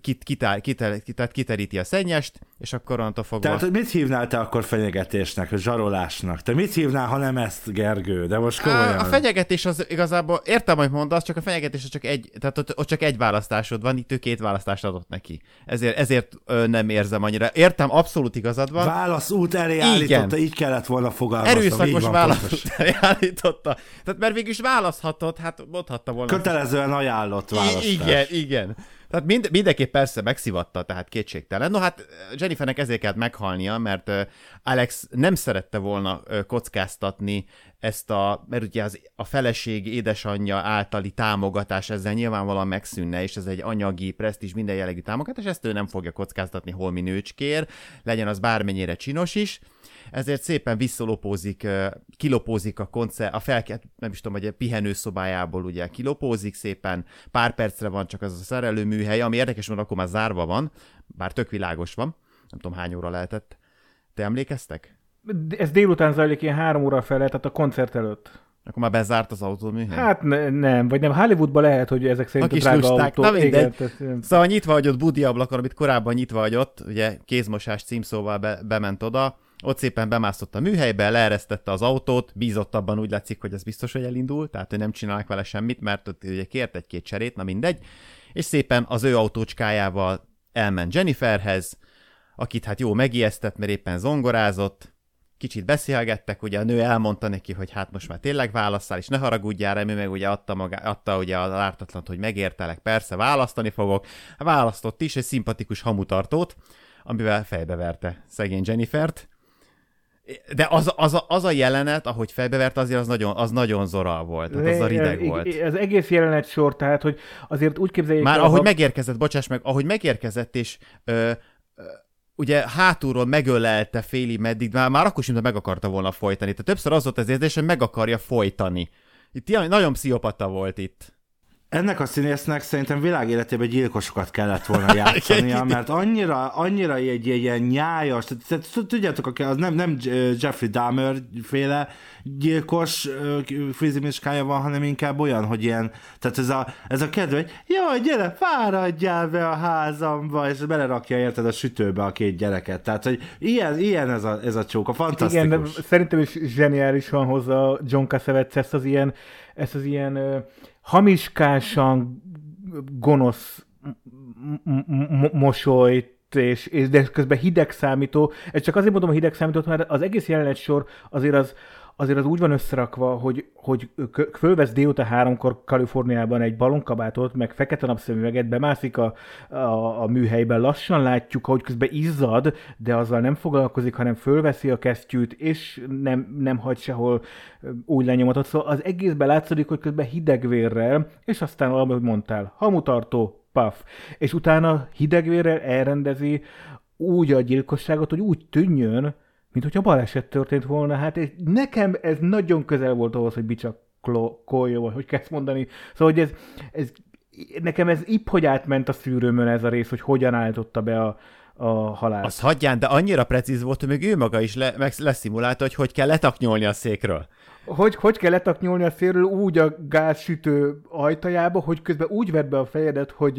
kit, kitár, kiter, kiter, kiteríti a szennyest, és akkor onnantól fogva... Tehát mit hívnál te akkor fenyegetésnek, zsarolásnak? Te mit hívnál, ha nem ezt, Gergő? De most komolyan. A, a fenyegetés az igazából, értem, hogy mondasz, csak a fenyegetés az csak egy, tehát ott, ott csak egy választásod van, itt ő két választást adott neki. Ezért, ezért ö, nem érzem annyira. Értem, abszolút igazad van. Válaszút elé Igen. állította, így kellett volna fogalmazni. Erőszakos válaszút elé állította. Tehát mert végül is választhatott, hát mondhatta volna. Kötelezően ajánlott választás. I- igen, igen. Tehát mind, mindenképp persze megszivatta, tehát kétségtelen. No hát Jennifernek ezért kellett meghalnia, mert Alex nem szerette volna kockáztatni ezt a, mert ugye az, a feleség édesanyja általi támogatás ezzel nyilvánvalóan megszűnne, és ez egy anyagi, presztis, minden jellegű támogatás, ezt ő nem fogja kockáztatni holmi nőcskér, legyen az bármennyire csinos is ezért szépen visszalopózik, kilopózik a koncert, a felkelt, nem is tudom, hogy a pihenőszobájából ugye kilopózik szépen, pár percre van csak az a szerelőműhely, ami érdekes, mert akkor már zárva van, bár tök világos van, nem tudom hány óra lehetett. Te emlékeztek? Ez délután zajlik ilyen három óra fel, tehát a koncert előtt. Akkor már bezárt az autóműhely? Hát ne, nem, vagy nem. Hollywoodban lehet, hogy ezek szerint a, a drága lusták. autó. Na Igen, tehát... Szóval nyitva hagyott budi ablakon, amit korábban nyitva hagyott, ugye kézmosás címszóval be, bement oda, ott szépen bemászott a műhelybe, leeresztette az autót, bízott abban úgy látszik, hogy ez biztos, hogy elindul, tehát hogy nem csinálnak vele semmit, mert ott ugye kért egy-két cserét, na mindegy, és szépen az ő autócskájával elment Jenniferhez, akit hát jó megijesztett, mert éppen zongorázott, kicsit beszélgettek, ugye a nő elmondta neki, hogy hát most már tényleg választál, és ne haragudjál ő meg ugye adta, maga, adta ugye az ártatlant, hogy megértelek, persze, választani fogok. Választott is egy szimpatikus hamutartót, amivel fejbeverte szegény Jennifert. De az, az, a, az a jelenet, ahogy fejbevert, azért az nagyon, az nagyon zora volt, tehát az a rideg volt. Az egész jelenet sor, tehát, hogy azért úgy képzeljék Már el, ahogy ha... megérkezett, bocsáss meg, ahogy megérkezett, és ö, ö, ugye hátulról megölelte féli meddig, már, már akkor sem meg akarta volna folytani. Tehát többször az volt az érzés, hogy meg akarja folytani. Itt nagyon pszichopata volt itt. Ennek a színésznek szerintem világéletében gyilkosokat kellett volna játszania, mert annyira, annyira egy, egy ilyen nyájas, tudjátok, az nem, nem Jeffrey Dahmer féle gyilkos fizimiskája van, hanem inkább olyan, hogy ilyen, tehát ez a, ez a kedve, hogy jó, gyere, fáradjál be a házamba, és belerakja érted a sütőbe a két gyereket. Tehát, hogy ilyen, ilyen ez a, ez a csóka, fantasztikus. Igen, de szerintem is zseniálisan hozza John Cassavetes ezt az ilyen, ezt az ilyen hamiskásan gonosz mosolyt, és, és de közben hideg számító. Ez csak azért mondom a hideg számítót, mert az egész jelenet sor azért az, azért az úgy van összerakva, hogy, hogy fölvesz délután háromkor Kaliforniában egy balonkabátot, meg fekete napszemüveget, bemászik a, a, a műhelyben, lassan látjuk, hogy közben izzad, de azzal nem foglalkozik, hanem fölveszi a kesztyűt, és nem, nem hagy sehol új lenyomatot. Szóval az egészben látszik, hogy közben hidegvérrel, és aztán, ahogy mondtál, hamutartó, paf. És utána hidegvérrel elrendezi úgy a gyilkosságot, hogy úgy tűnjön, mint hogyha baleset történt volna. Hát és nekem ez nagyon közel volt ahhoz, hogy bicsakolja, vagy hogy kezd mondani. Szóval, hogy ez, ez nekem ez ipp, hogy átment a szűrőmön ez a rész, hogy hogyan állította be a, a halált. Azt hagyján, de annyira precíz volt, hogy még ő maga is le, meg leszimulálta, hogy hogy kell letaknyolni a székről hogy, hogy kell letaknyolni a szélről úgy a gázsütő ajtajába, hogy közben úgy vedd be a fejedet, hogy...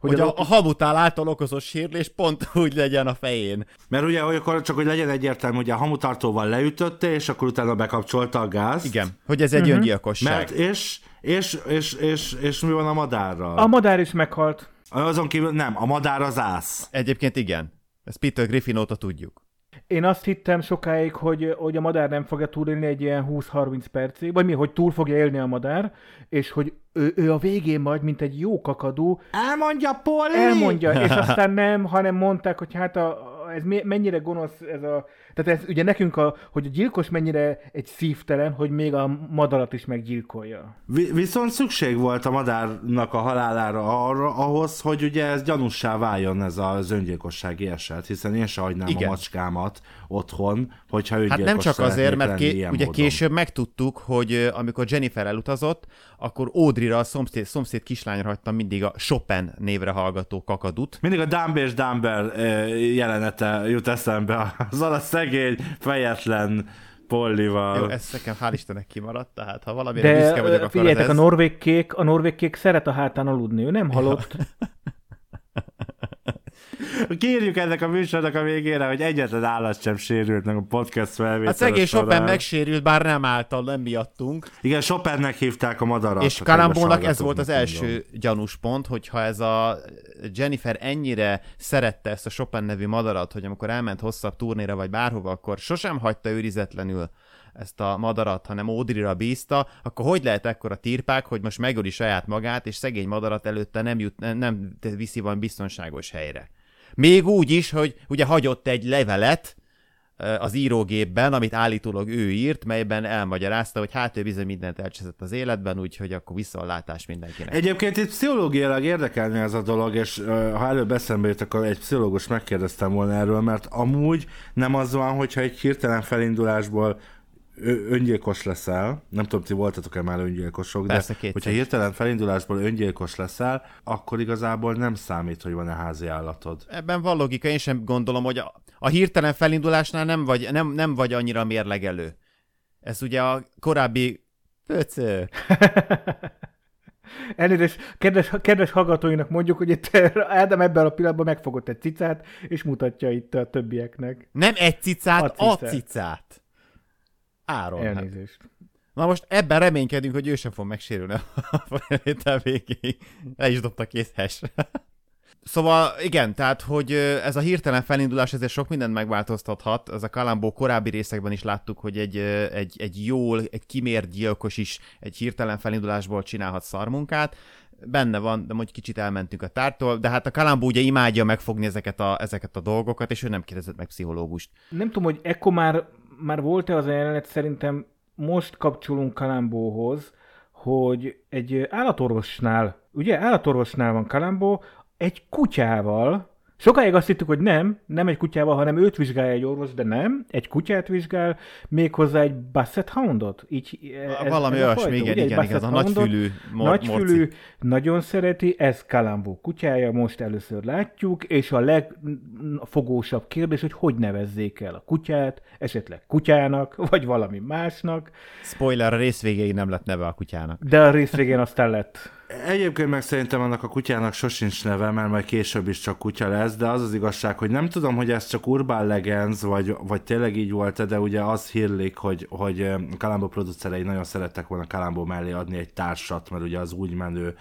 Hogy, hogy a, a, a hamutál által okozott sérülés pont úgy legyen a fején. Mert ugye akkor csak, hogy legyen egyértelmű, hogy a hamutartóval leütötte, és akkor utána bekapcsolta a gázt. Igen, hogy ez egy uh-huh. öngyilkosság. Mert és, és, és, és, és mi van a madárral? A madár is meghalt. Azon kívül nem, a madár az ász. Egyébként igen. Ezt Peter Griffin óta tudjuk. Én azt hittem sokáig, hogy, hogy a madár nem fogja túlélni egy ilyen 20-30 percig, vagy mi, hogy túl fogja élni a madár, és hogy ő, ő a végén majd, mint egy jó kakadó. Elmondja, Polly! Elmondja, és aztán nem, hanem mondták, hogy hát a, ez mennyire gonosz ez a tehát ez ugye nekünk, a, hogy a gyilkos mennyire egy szívtelen, hogy még a madarat is meggyilkolja. Vi- viszont szükség volt a madárnak a halálára arra, ahhoz, hogy ugye ez gyanussá váljon ez az öngyilkossági eset, hiszen én se hagynám Igen. a macskámat otthon, hogyha ő Hát nem csak azért, mert ké- ugye módon. később megtudtuk, hogy amikor Jennifer elutazott, akkor Audrey-ra a szomszéd, szomszéd kislányra hagytam mindig a Chopin névre hallgató kakadut. Mindig a Dumber és Dumber jelenete jut eszembe, az a szegény, fejetlen Pollival. Jó, ez nekem hál' Istennek kimaradt, tehát ha valamire De büszke vagyok, akkor figyeljetek, ez... a norvég kék, a norvég kék szeret a hátán aludni, ő nem halott. Kérjük ennek a műsornak a végére, hogy egyetlen állat sem sérült meg a podcast felvétel. Hát szegény Chopin megsérült, bár nem által, nem miattunk. Igen, Chopinnek hívták a madarat. És Kalambónak ez volt az első mondom. gyanús pont, hogyha ez a Jennifer ennyire szerette ezt a Chopin nevű madarat, hogy amikor elment hosszabb turnéra vagy bárhova, akkor sosem hagyta őrizetlenül ezt a madarat, hanem Ódrira bízta, akkor hogy lehet ekkora tirpák, hogy most megöli saját magát, és szegény madarat előtte nem, jut, nem, nem viszi van biztonságos helyre. Még úgy is, hogy ugye hagyott egy levelet az írógépben, amit állítólag ő írt, melyben elmagyarázta, hogy hát ő bizony mindent elcseszett az életben, úgyhogy akkor visszalátás mindenkinek. Egyébként itt pszichológiailag érdekelni ez a dolog, és ha előbb eszembe jött, akkor egy pszichológus megkérdeztem volna erről, mert amúgy nem az van, hogyha egy hirtelen felindulásból öngyilkos leszel, nem tudom, ti voltatok-e már öngyilkosok, Persze, de hogyha hirtelen felindulásból öngyilkos leszel, akkor igazából nem számít, hogy van-e házi állatod. Ebben van logika, én sem gondolom, hogy a, a hirtelen felindulásnál nem vagy, nem, nem vagy annyira mérlegelő. Ez ugye a korábbi pöcő. Elnézést, kedves, kedves hallgatóinak mondjuk, hogy itt Ádám ebben a pillanatban megfogott egy cicát, és mutatja itt a többieknek. Nem egy cicát, a cicát. A cicát. Áron. Hát. Elnézést. Hát. Na most ebben reménykedünk, hogy ő sem fog megsérülni a felvétel végéig. Le is dobta kész hash. Szóval igen, tehát, hogy ez a hirtelen felindulás ezért sok mindent megváltoztathat. Ez a Kalambó korábbi részekben is láttuk, hogy egy, egy, egy jól, egy kimért gyilkos is egy hirtelen felindulásból csinálhat szarmunkát. Benne van, de mondjuk kicsit elmentünk a tártól, de hát a Kalambó ugye imádja megfogni ezeket a, ezeket a dolgokat, és ő nem kérdezett meg pszichológust. Nem tudom, hogy ekkor már, már volt-e az a jelenet, szerintem most kapcsolunk Kalambóhoz, hogy egy állatorvosnál, ugye állatorvosnál van Kalambó, egy kutyával, Sokáig azt hittük, hogy nem, nem egy kutyával, hanem őt vizsgálja egy orvos, de nem, egy kutyát vizsgál, méghozzá egy Basset Houndot. Így, ez, Valami ez olyasmi, igen, igen, igen, igen, a nagyfülű mor- Nagyfülű, morci. nagyon szereti, ez Kalambó kutyája, most először látjuk, és a legfogósabb kérdés, hogy hogy nevezzék el a kutyát, esetleg kutyának, vagy valami másnak. Spoiler, a rész végéig nem lett neve a kutyának. De a rész végén aztán lett. Egyébként meg szerintem annak a kutyának sosincs neve, mert majd később is csak kutya lesz, de az az igazság, hogy nem tudom, hogy ez csak Urban Legends, vagy, vagy tényleg így volt de ugye az hírlik, hogy, hogy Kalambó producerei nagyon szerettek volna Kalambó mellé adni egy társat, mert ugye az úgy menő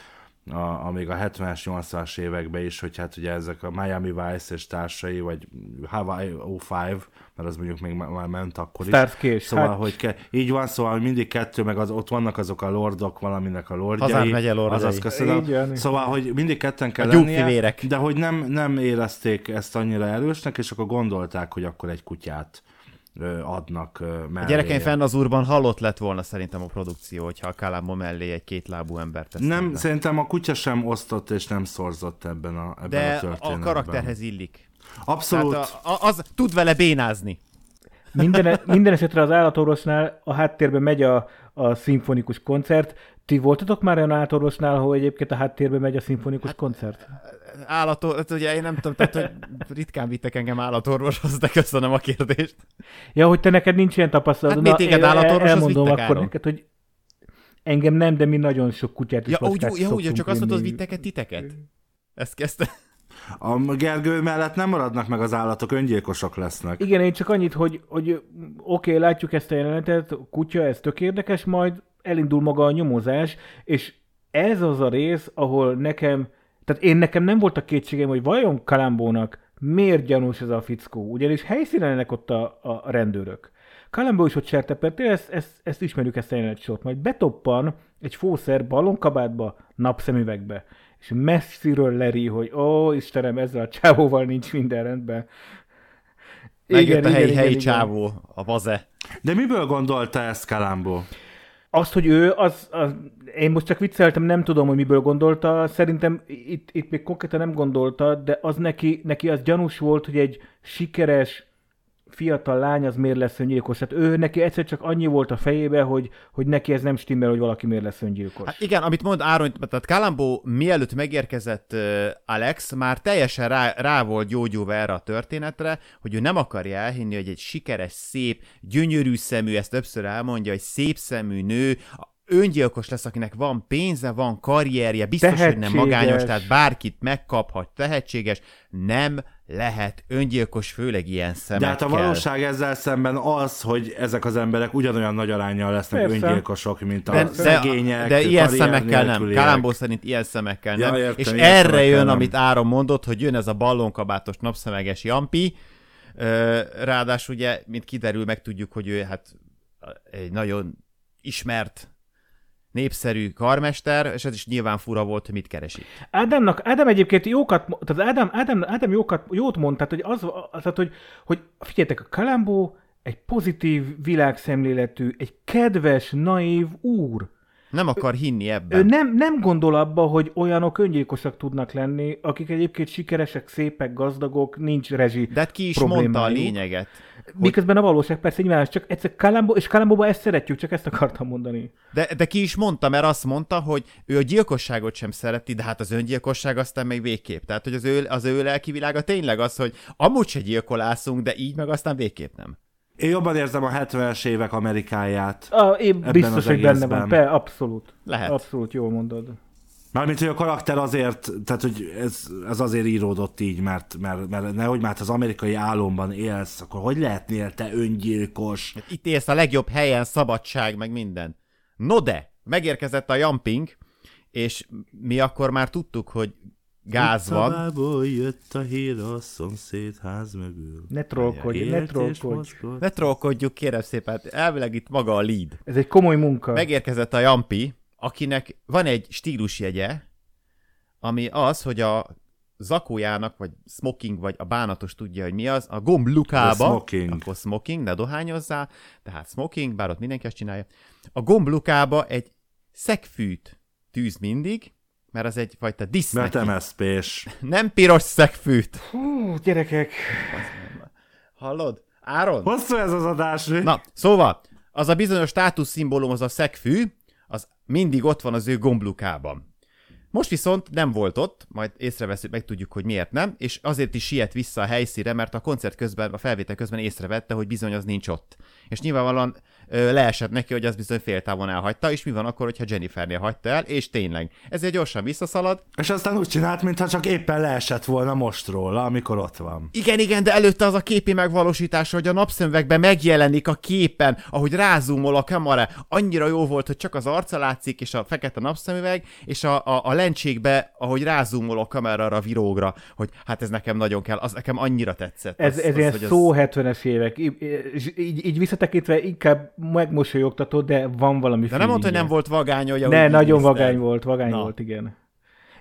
a, a még a 70-es, 80-as években is, hogy hát ugye ezek a Miami Vice és társai, vagy Hawaii 05, mert az mondjuk még már ment akkor is. Starsky szóval, hát... hogy ke, így van, szóval hogy mindig kettő, meg az, ott vannak azok a lordok, valaminek a lordjai. Hazán megye lordjai. Azaz, köszönöm. Így Szóval, hogy mindig ketten kell lennie, de hogy nem, nem érezték ezt annyira erősnek, és akkor gondolták, hogy akkor egy kutyát adnak mellé. A gyerekeim fenn az úrban halott lett volna szerintem a produkció, hogyha a Kalambó mellé egy kétlábú embert tesz. Nem, be. szerintem a kutya sem osztott és nem szorzott ebben a, ebben De a történetben. a karakterhez illik. Abszolút. Tehát a, a, az tud vele bénázni. Minden, minden esetre az állatorvosnál a háttérben megy a, a szimfonikus koncert. Ti voltatok már olyan állatorvosnál, ahol egyébként a háttérben megy a szimfonikus hát, koncert? Állator, hát ugye én nem tudom, tehát, hogy ritkán vittek engem állatorvoshoz, de köszönöm a kérdést. Ja, hogy te neked nincs ilyen tapasztalatod. Hát mi téged állatorvoshoz Elmondom akkor áron. neked, hogy engem nem, de mi nagyon sok kutyát is ja, úgy, ja, úgy, csak azt mondod, vittek titeket? Ezt kezdte. A Gergő mellett nem maradnak meg az állatok, öngyilkosok lesznek. Igen, én csak annyit, hogy, hogy oké, okay, látjuk ezt a jelenetet, a kutya, ez tök érdekes, majd elindul maga a nyomozás, és ez az a rész, ahol nekem, tehát én nekem nem volt a kétségem, hogy vajon Kalambónak miért gyanús ez a fickó, ugyanis helyszínenek ott a, a rendőrök. Kalambó is ott sertepettél, ezt, ezt, ezt ismerjük ezt a jelenet sort, majd betoppan egy fószer ballonkabátba, napszemüvegbe és messziről leri, hogy ó, Istenem, ezzel a csávóval nincs minden rendben. Megjött igen, a helyi, igen, helyi igen, csávó, a vaze. De miből gondolta ezt Kalambó? Azt, hogy ő, az, az, én most csak vicceltem, nem tudom, hogy miből gondolta, szerintem itt, itt még konkrétan nem gondolta, de az neki, neki az gyanús volt, hogy egy sikeres, fiatal lány az miért lesz öngyilkos. Tehát ő neki egyszer csak annyi volt a fejébe, hogy, hogy neki ez nem stimmel, hogy valaki miért lesz öngyilkos. Hát igen, amit mond Áron, tehát Kalambó mielőtt megérkezett Alex, már teljesen rá, rá volt gyógyulva erre a történetre, hogy ő nem akarja elhinni, hogy egy sikeres, szép, gyönyörű szemű, ezt többször elmondja, hogy szép szemű nő, öngyilkos lesz, akinek van pénze, van karrierje, biztos, hogy nem magányos, tehát bárkit megkaphat, tehetséges, nem lehet öngyilkos, főleg ilyen szemekkel. De hát a valóság ezzel szemben az, hogy ezek az emberek ugyanolyan nagy arányjal lesznek Persze. öngyilkosok, mint a de, szegények. De, de ilyen szemekkel nem. Kalambó szerint ilyen szemekkel ja, nem. Értem, és erre jön, nem. amit Áron mondott, hogy jön ez a ballonkabátos napszemeges Jampi, ráadásul ugye, mint kiderül, meg tudjuk, hogy ő hát egy nagyon ismert népszerű karmester, és ez is nyilván fura volt, hogy mit keresi. Ádámnak, Ádám egyébként jókat, tehát Ádám, Ádám, Ádám jókat, jót mond, tehát hogy, az, tehát, hogy, hogy figyeljetek, a Kalambó egy pozitív világszemléletű, egy kedves, naív úr. Nem akar hinni ebben. Ő nem, nem gondol abba, hogy olyanok öngyilkosak tudnak lenni, akik egyébként sikeresek, szépek, gazdagok, nincs rezsi De hát ki is mondta a lényeget. Miközben a valóság persze nyilván, csak egyszer Kalambó, és Kalambóba ezt szeretjük, csak ezt akartam mondani. De, de ki is mondta, mert azt mondta, hogy ő a gyilkosságot sem szereti, de hát az öngyilkosság aztán még végképp. Tehát, hogy az ő, az ő lelki világa tényleg az, hogy amúgy se gyilkolászunk, de így meg aztán végképp nem. Én jobban érzem a 70-es évek Amerikáját. A, én biztos, hogy benne van. Be, abszolút. Lehet. Abszolút jól mondod. Mármint, hogy a karakter azért, tehát hogy ez, ez azért íródott így, mert, mert, mert nehogy már az amerikai álomban élsz, akkor hogy lehetnél te öngyilkos? Itt élsz a legjobb helyen, szabadság, meg minden. No de, megérkezett a jumping, és mi akkor már tudtuk, hogy gáz van. Utcából jött a hír a szomszéd ház mögül. Ne trollkodj, ne trollkodj. Ne trollkodjuk, kérem szépen, elvileg itt maga a lead. Ez egy komoly munka. Megérkezett a Jampi, akinek van egy stílusjegye, ami az, hogy a zakójának, vagy smoking, vagy a bánatos tudja, hogy mi az, a gomb lukába, The smoking. akkor smoking, ne dohányozzál, tehát smoking, bár ott mindenki azt csinálja, a gomb lukába egy szegfűt tűz mindig, mert az egyfajta disz Mert neki. MSZP-s. Nem piros szegfűt. Hú, gyerekek. Hallod? Áron? Hosszú ez az adás. mi? Na, szóval, az a bizonyos státuszszimbólum, az a szegfű, az mindig ott van az ő gomblukában. Most viszont nem volt ott, majd észreveszünk, megtudjuk, hogy miért nem, és azért is siet vissza a helyszíre, mert a koncert közben, a felvétel közben észrevette, hogy bizony az nincs ott. És nyilvánvalóan leesett neki, hogy az bizony féltávon elhagyta, és mi van akkor, hogyha Jennifernél hagyta el, és tényleg. Ezért gyorsan visszaszalad. És aztán úgy csinált, mintha csak éppen leesett volna most róla, amikor ott van. Igen, igen, de előtte az a képi megvalósítása, hogy a napszemüvegben megjelenik a képen, ahogy rázumol a kamera. Annyira jó volt, hogy csak az arca látszik, és a fekete napszemüveg, és a, a, a lencsékbe, ahogy rázumol a kamera a virógra, hogy hát ez nekem nagyon kell, az nekem annyira tetszett. Ez, az, ez az, ilyen hogy az- szó 70-es évek. Így, így, így visszatekintve inkább megmosolyogtató, de van valami De nem mondta, hogy nem volt vagány, hogy Ne, nagyon nézted. vagány volt, vagány Na. volt, igen.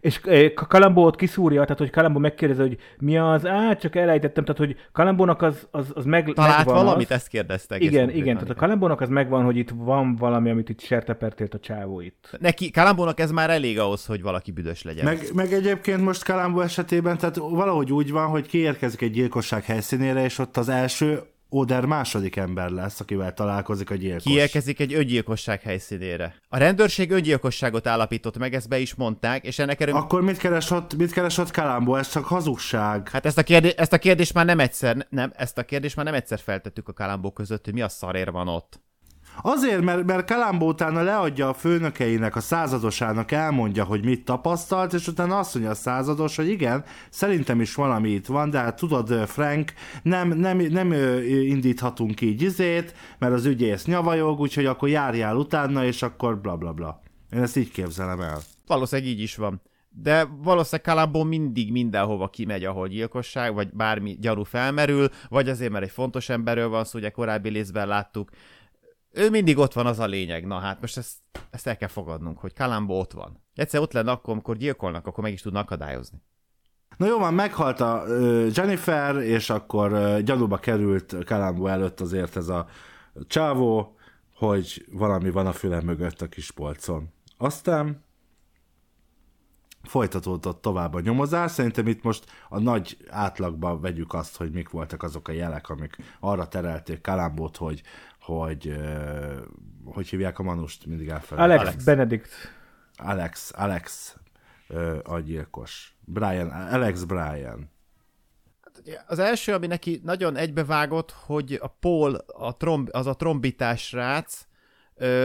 És eh, Kalambó ott kiszúrja, tehát hogy Kalambó megkérdezi, hogy mi az, á, csak elejtettem, tehát hogy Kalambónak az, az, az meg, Talált megvan valamit, az. ezt kérdezte. Igen, igen, tehát a Kalambónak az megvan, hogy itt van valami, amit itt sertepertélt a csávó itt. Neki, Kalambónak ez már elég ahhoz, hogy valaki büdös legyen. Meg, meg egyébként most Kalambó esetében, tehát valahogy úgy van, hogy kiérkezik egy gyilkosság helyszínére, és ott az első Oder második ember lesz, akivel találkozik a gyilkos. Kiérkezik egy öngyilkosság helyszínére. A rendőrség öngyilkosságot állapított meg, ezt be is mondták, és ennek erő... Akkor mit keres ott, mit keres ott Kalambó? Ez csak hazugság. Hát ezt a, kérdés, ezt a kérdést már nem egyszer, nem, ezt a kérdést már nem egyszer feltettük a Kalambó között, hogy mi a szarér van ott. Azért, mert, mert Kalambó utána leadja a főnökeinek, a századosának, elmondja, hogy mit tapasztalt, és utána azt mondja a százados, hogy igen, szerintem is valami itt van, de hát tudod, Frank, nem, nem, nem ö, indíthatunk így izét, mert az ügyész nyavajog, úgyhogy akkor járjál utána, és akkor bla bla bla. Én ezt így képzelem el. Valószínűleg így is van. De valószínűleg Kalambó mindig mindenhova kimegy, ahol gyilkosság, vagy bármi gyanú felmerül, vagy azért, mert egy fontos emberről van szó, ugye korábbi részben láttuk. Ő mindig ott van, az a lényeg. Na hát most ezt, ezt el kell fogadnunk, hogy Kalambó ott van. Egyszer ott lenne akkor, amikor gyilkolnak, akkor meg is tudnak akadályozni. Na jó van, meghalt a Jennifer, és akkor gyanúba került Kalambó előtt azért ez a csávó, hogy valami van a füle mögött a kis polcon. Aztán folytatódott tovább a nyomozás. Szerintem itt most a nagy átlagban vegyük azt, hogy mik voltak azok a jelek, amik arra terelték Kalambót, hogy hogy, ö, hogy hívják a manust, mindig elfelejtem. Alex, Alex. Alex. Benedict. Alex, Alex a gyilkos. Brian, Alex Brian. Ugye Az első, ami neki nagyon egybevágott, hogy a Paul, a tromb, az a trombitás rác,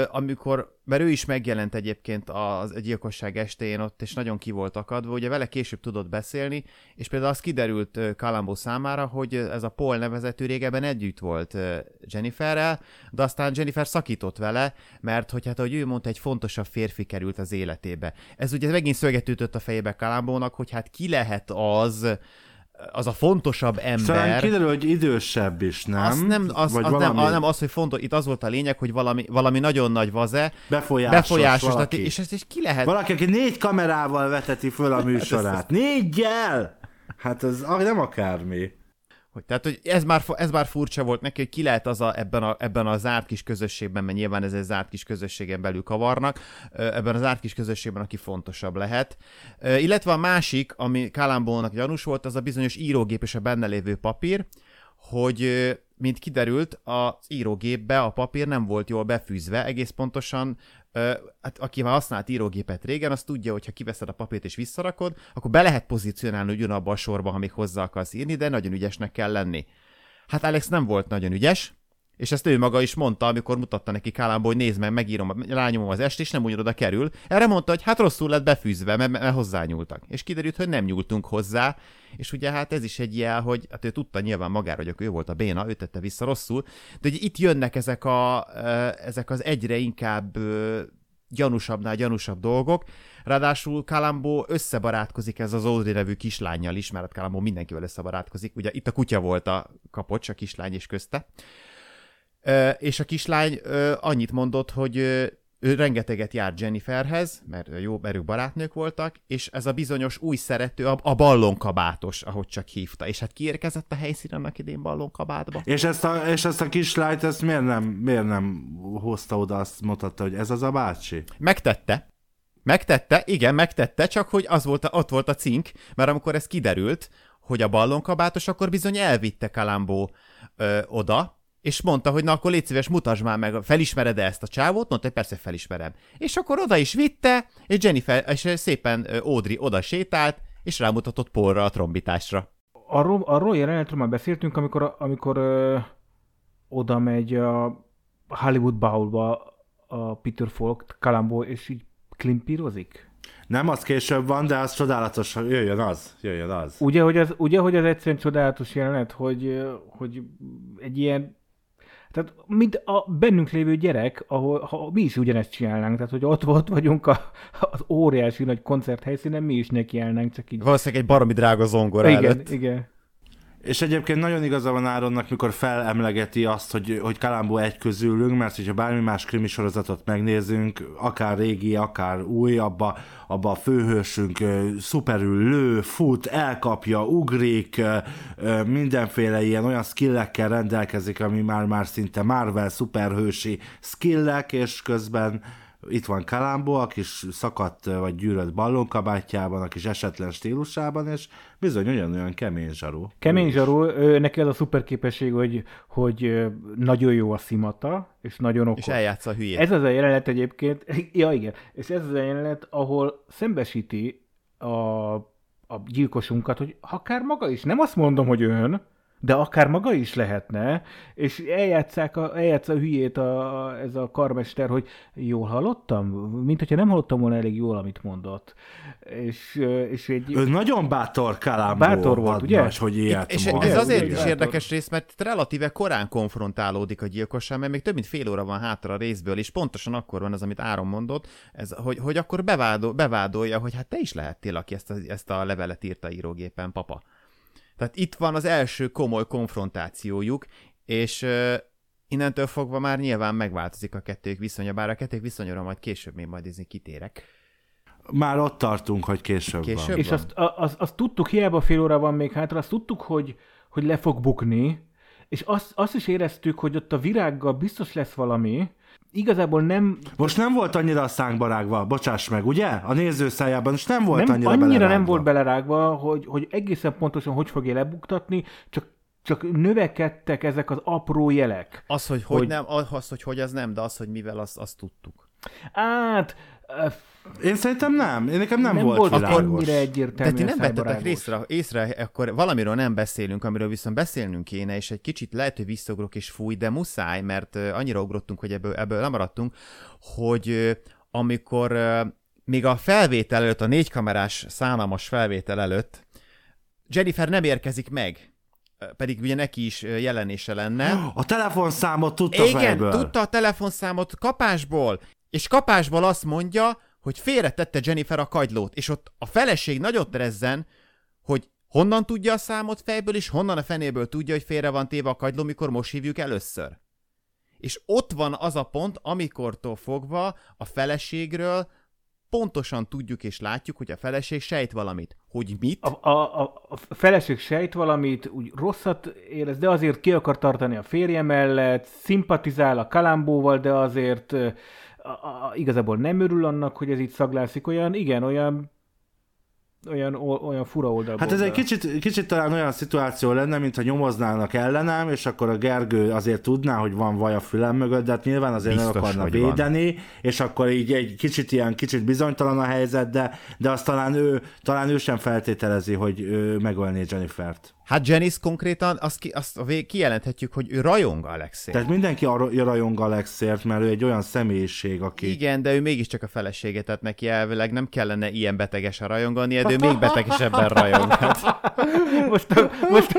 amikor, mert ő is megjelent egyébként az gyilkosság estén ott, és nagyon ki volt akadva, ugye vele később tudott beszélni, és például az kiderült Kalambó számára, hogy ez a Paul nevezetű régebben együtt volt Jenniferrel, de aztán Jennifer szakított vele, mert hogy hát, ahogy ő mondta, egy fontosabb férfi került az életébe. Ez ugye megint szöget ütött a fejébe Kalambónak, hogy hát ki lehet az, az a fontosabb Talán ember. kiderül, hogy idősebb is, nem? Az nem, az, Vagy az valami nem, nem az, hogy fontos, itt az volt a lényeg, hogy valami, valami nagyon nagy vaze, befolyásos, befolyásos, tehát, valaki. és ezt és ki lehet, Valaki, aki négy kamerával veteti föl a műsorát. Négyel! Hát ez ah, nem akármi. Hogy, tehát, hogy ez már, ez már furcsa volt neki, hogy ki lehet az a, ebben, a, ebben a zárt kis közösségben, mert nyilván ez egy zárt kis közösségen belül kavarnak, ebben a zárt kis közösségben, aki fontosabb lehet. Illetve a másik, ami Kalambónak gyanús volt, az a bizonyos írógép és a benne lévő papír, hogy mint kiderült, az írógépbe a papír nem volt jól befűzve, egész pontosan, hát aki már használt írógépet régen, az tudja, hogy ha kiveszed a papírt és visszarakod, akkor be lehet pozícionálni ugyanabba a sorba, ha még hozzá akarsz írni, de nagyon ügyesnek kell lenni. Hát Alex nem volt nagyon ügyes, és ezt ő maga is mondta, amikor mutatta neki Kálámba, hogy nézd meg, megírom, rányomom az est, és nem úgy oda kerül. Erre mondta, hogy hát rosszul lett befűzve, mert, mert hozzányúltak. És kiderült, hogy nem nyúltunk hozzá, és ugye hát ez is egy jel, hogy hát ő tudta nyilván magára, hogy ő volt a béna, ő tette vissza rosszul, de ugye itt jönnek ezek, a, ezek az egyre inkább gyanúsabbnál gyanúsabb dolgok. Ráadásul Kalambó összebarátkozik ez az Audrey nevű kislányjal is, mert Kalambó mindenkivel összebarátkozik. Ugye itt a kutya volt a kapocs, a kislány is közte. És a kislány annyit mondott, hogy ő rengeteget járt Jenniferhez, mert jó, mert ők barátnők voltak, és ez a bizonyos új szerető, a, a ballonkabátos, ahogy csak hívta. És hát kiérkezett a helyszínen annak idén ballonkabátba. És ezt a, és ezt a kislányt, ezt miért nem, miért nem hozta oda, azt mutatta, hogy ez az a bácsi? Megtette. Megtette, igen, megtette, csak hogy az volt a, ott volt a cink, mert amikor ez kiderült, hogy a ballonkabátos, akkor bizony elvitte Kalambó ö, oda, és mondta, hogy na akkor légy szíves, mutasd már meg, felismered -e ezt a csávót? Mondta, hogy persze felismerem. És akkor oda is vitte, és Jennifer, és szépen Audrey oda sétált, és rámutatott Paulra a trombitásra. Arról, arról jelenetről már beszéltünk, amikor, amikor ö, oda megy a Hollywood Bowl-ba a Peter Falk, Kalambó, és így klimpírozik? Nem, az később van, de az csodálatos, jöjjön az, jöjjön az. Ugye, hogy az, ugye, hogy az egyszerűen csodálatos jelenet, hogy, hogy egy ilyen tehát mint a bennünk lévő gyerek, ahol ha mi is ugyanezt csinálnánk, tehát hogy ott, ott vagyunk a, az óriási nagy koncerthelyszínen, mi is nekiállnánk, csak így. Valószínűleg egy baromi drága zongora igen, előtt. Igen, És egyébként nagyon igaza van Áronnak, mikor felemlegeti azt, hogy, hogy Kalambó egy közülünk, mert hogyha bármi más krimi sorozatot megnézünk, akár régi, akár új, abba, abba a főhősünk szuperül lő, fut, elkapja, ugrik, mindenféle ilyen olyan skillekkel rendelkezik, ami már-már szinte Marvel szuperhősi skillek, és közben itt van Kalambó, a kis szakadt vagy gyűrött ballonkabátjában, a kis esetlen stílusában, és bizony olyan-olyan kemény zsarú. Kemény zsarú, ő, neki az a szuper képesség, hogy, hogy nagyon jó a szimata, és nagyon okos. És eljátsza a hülyét. Ez az a jelenet egyébként, ja igen, és ez az a jelenet, ahol szembesíti a, a gyilkosunkat, hogy akár maga is, nem azt mondom, hogy ön, de akár maga is lehetne, és eljátszák a, eljátsz a hülyét a, a, ez a karmester, hogy jól hallottam? Mint hogyha nem hallottam volna elég jól, amit mondott. És, és egy... Ő nagyon bátor Kalambó. Bátor volt, ugye? Nagy, hogy ilyet És mond. ez azért ugye, is érdekes rész, mert relatíve korán konfrontálódik a gyilkosság, mert még több mint fél óra van hátra a részből, és pontosan akkor van az, amit Áron mondott, ez, hogy, hogy akkor bevádol, bevádolja, hogy hát te is lehettél, aki ezt a, ezt a levelet írta írógépen, papa. Tehát itt van az első komoly konfrontációjuk, és uh, innentől fogva már nyilván megváltozik a kettők viszonya, bár a kettők viszonyra majd később még majd izni kitérek. Már ott tartunk, hogy később, Később? van. És van. azt, azt, azt tudtuk, hiába fél óra van még hátra, azt tudtuk, hogy, hogy le fog bukni, és azt, azt is éreztük, hogy ott a virággal biztos lesz valami, igazából nem, Most nem volt annyira a szánkba rágva, bocsáss meg, ugye? A néző szájában most nem volt nem annyira annyira, belerágva. nem volt belerágva, hogy, hogy egészen pontosan hogy fogja lebuktatni, csak, csak növekedtek ezek az apró jelek. Az, hogy hogy, Hogy- nem, az, hogy hogy az nem, de az, hogy mivel, azt, azt tudtuk. Át, Én szerintem nem. Én nekem nem, nem volt, volt világos. annyira De egyértelműen ti nem vettetek részre, észre, akkor valamiről nem beszélünk, amiről viszont beszélnünk kéne, és egy kicsit lehet, hogy visszaugrok és fúj, de muszáj, mert annyira ugrottunk, hogy ebből, ebből nem maradtunk, hogy amikor még a felvétel előtt, a négykamerás szánalmas felvétel előtt Jennifer nem érkezik meg, pedig ugye neki is jelenése lenne. A telefonszámot tudta Igen, fejből. tudta a telefonszámot kapásból, és kapásból azt mondja, hogy félretette Jennifer a kagylót, és ott a feleség nagyot rezzen, hogy honnan tudja a számot fejből, és honnan a fenéből tudja, hogy félre van téve a kagyló, mikor most hívjuk először. És ott van az a pont, amikortól fogva a feleségről pontosan tudjuk és látjuk, hogy a feleség sejt valamit. Hogy mit? A, a, a, a feleség sejt valamit, úgy rosszat érez, de azért ki akar tartani a férje mellett, szimpatizál a kalambóval, de azért a, a, igazából nem örül annak, hogy ez itt szaglászik, olyan, igen, olyan olyan, olyan fura oldalból. Hát ez egy kicsit, kicsit talán olyan szituáció lenne, mintha nyomoznának ellenem, és akkor a Gergő azért tudná, hogy van vaj a fülem mögött, de hát nyilván azért Biztos, nem akarna hogy van. védeni, és akkor így egy kicsit ilyen, kicsit bizonytalan a helyzet, de, de azt talán ő, talán ő sem feltételezi, hogy ő megölné Jennifert. Hát Janice konkrétan azt, ki, azt a vég, kijelenthetjük, hogy ő rajong Alexért. Tehát mindenki arra rajong Alexért, mert ő egy olyan személyiség, aki... Igen, de ő mégiscsak a felesége, tehát neki elvileg nem kellene ilyen betegesen rajongani, de Gergő még betegesebben rajong. Hát. Most, most,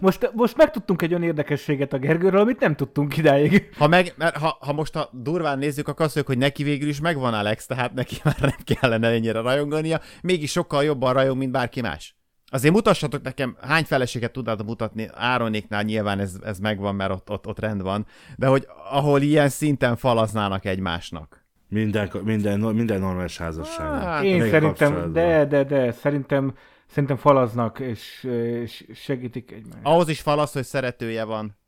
most, most megtudtunk egy olyan érdekességet a Gergőről, amit nem tudtunk idáig. Ha, meg, mert ha, ha most a durván nézzük, akkor azt mondjuk, hogy neki végül is megvan Alex, tehát neki már nem kellene ennyire rajongania, mégis sokkal jobban rajong, mint bárki más. Azért mutassatok nekem, hány feleséget tudnátok mutatni, Áronéknál nyilván ez, ez megvan, mert ott, ott, ott rend van, de hogy ahol ilyen szinten falaznának egymásnak. Minden, minden, minden normális házasság. Hát, Én szerintem, de, de, de, szerintem, szerintem falaznak, és, és segítik egymást. Ahhoz is falasz, hogy szeretője van.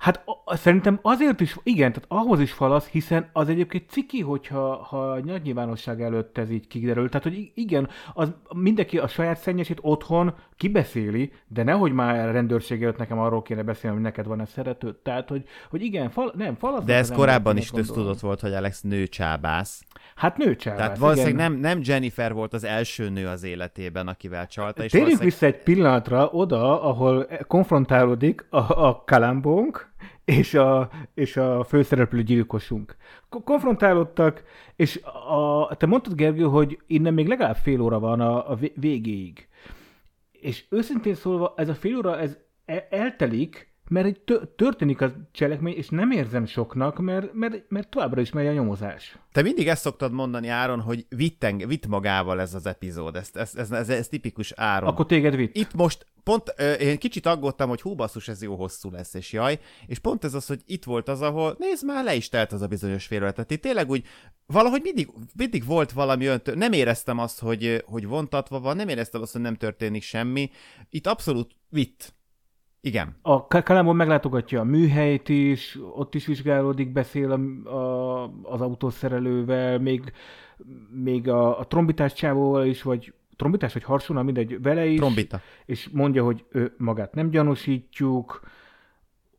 Hát szerintem azért is, igen, tehát ahhoz is falasz, hiszen az egyébként ciki, hogyha ha nagy nyilvánosság előtt ez így kiderül. Tehát, hogy igen, az mindenki a saját szennyesét otthon kibeszéli, de nehogy már a rendőrség előtt nekem arról kéne beszélni, hogy neked van-e szeretőd. Tehát, hogy, hogy igen, fal, nem, falaznak De ez korábban is köztudott volt, hogy Alex nő Hát nőcsábász, Tehát valószínűleg igen. nem, nem Jennifer volt az első nő az életében, akivel csalta. És Térjünk valószínűleg- vissza egy pillanatra oda, ahol konfrontálódik a, a kalambónk és a, és a főszereplő gyilkosunk. Ko- Konfrontálódtak, és a, te mondtad, Gergő, hogy innen még legalább fél óra van a, a vé- végéig. És őszintén szólva, ez a fél óra ez e- eltelik, mert egy tö- történik a cselekmény, és nem érzem soknak, mert, mert, mert továbbra is megy a nyomozás. Te mindig ezt szoktad mondani, Áron, hogy vitt, enge, vitt magával ez az epizód. Ez, ez, ez, ez, ez tipikus Áron. Akkor téged vitt. Itt most pont ö, én kicsit aggódtam, hogy hú basszus, ez jó hosszú lesz, és jaj, és pont ez az, hogy itt volt az, ahol nézd már, le is telt az a bizonyos fél óra. Tehát itt tényleg úgy, valahogy mindig, mindig volt valami olyan, tör- nem éreztem azt, hogy, hogy vontatva van, nem éreztem azt, hogy nem történik semmi. Itt abszolút vitt. Igen. A Ka- Kalambon meglátogatja a műhelyt is, ott is vizsgálódik, beszél a, a, az autószerelővel, még, még a, a trombitás csávóval is, vagy trombitás vagy harsona, mindegy, vele is. Trombita. És mondja, hogy ő magát nem gyanúsítjuk,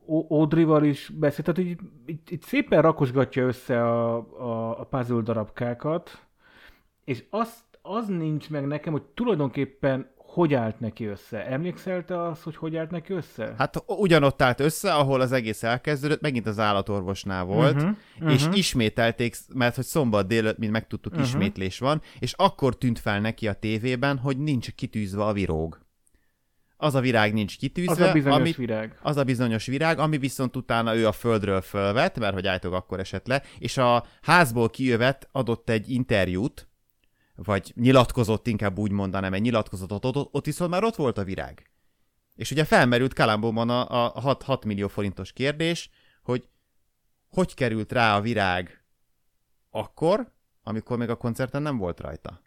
Audrey-val is beszél, tehát így, itt, itt szépen rakosgatja össze a, a, a puzzle darabkákat, és azt, az nincs meg nekem, hogy tulajdonképpen hogy állt neki össze. Emlékszel te az, hogy hogy állt neki össze? Hát ugyanott állt össze, ahol az egész elkezdődött, megint az állatorvosnál volt, Mhm, uh-huh, és mhm. ismételték, mert hogy szombat délőtt, mint megtudtuk, uh-huh. ismétlés van, és akkor tűnt fel neki a tévében, hogy nincs kitűzve a viróg. Az a virág nincs kitűzve, Az a bizonyos amit, virág. az a bizonyos virág, ami viszont utána ő a földről fölvett, mert hogy állítólag akkor esett le, és a házból kijövet adott egy interjút, vagy nyilatkozott, inkább úgy mondanám, egy nyilatkozatot, ott, ott viszont már ott volt a virág. És ugye felmerült Kalambóban a, a 6, 6 millió forintos kérdés, hogy hogy került rá a virág akkor, amikor még a koncerten nem volt rajta.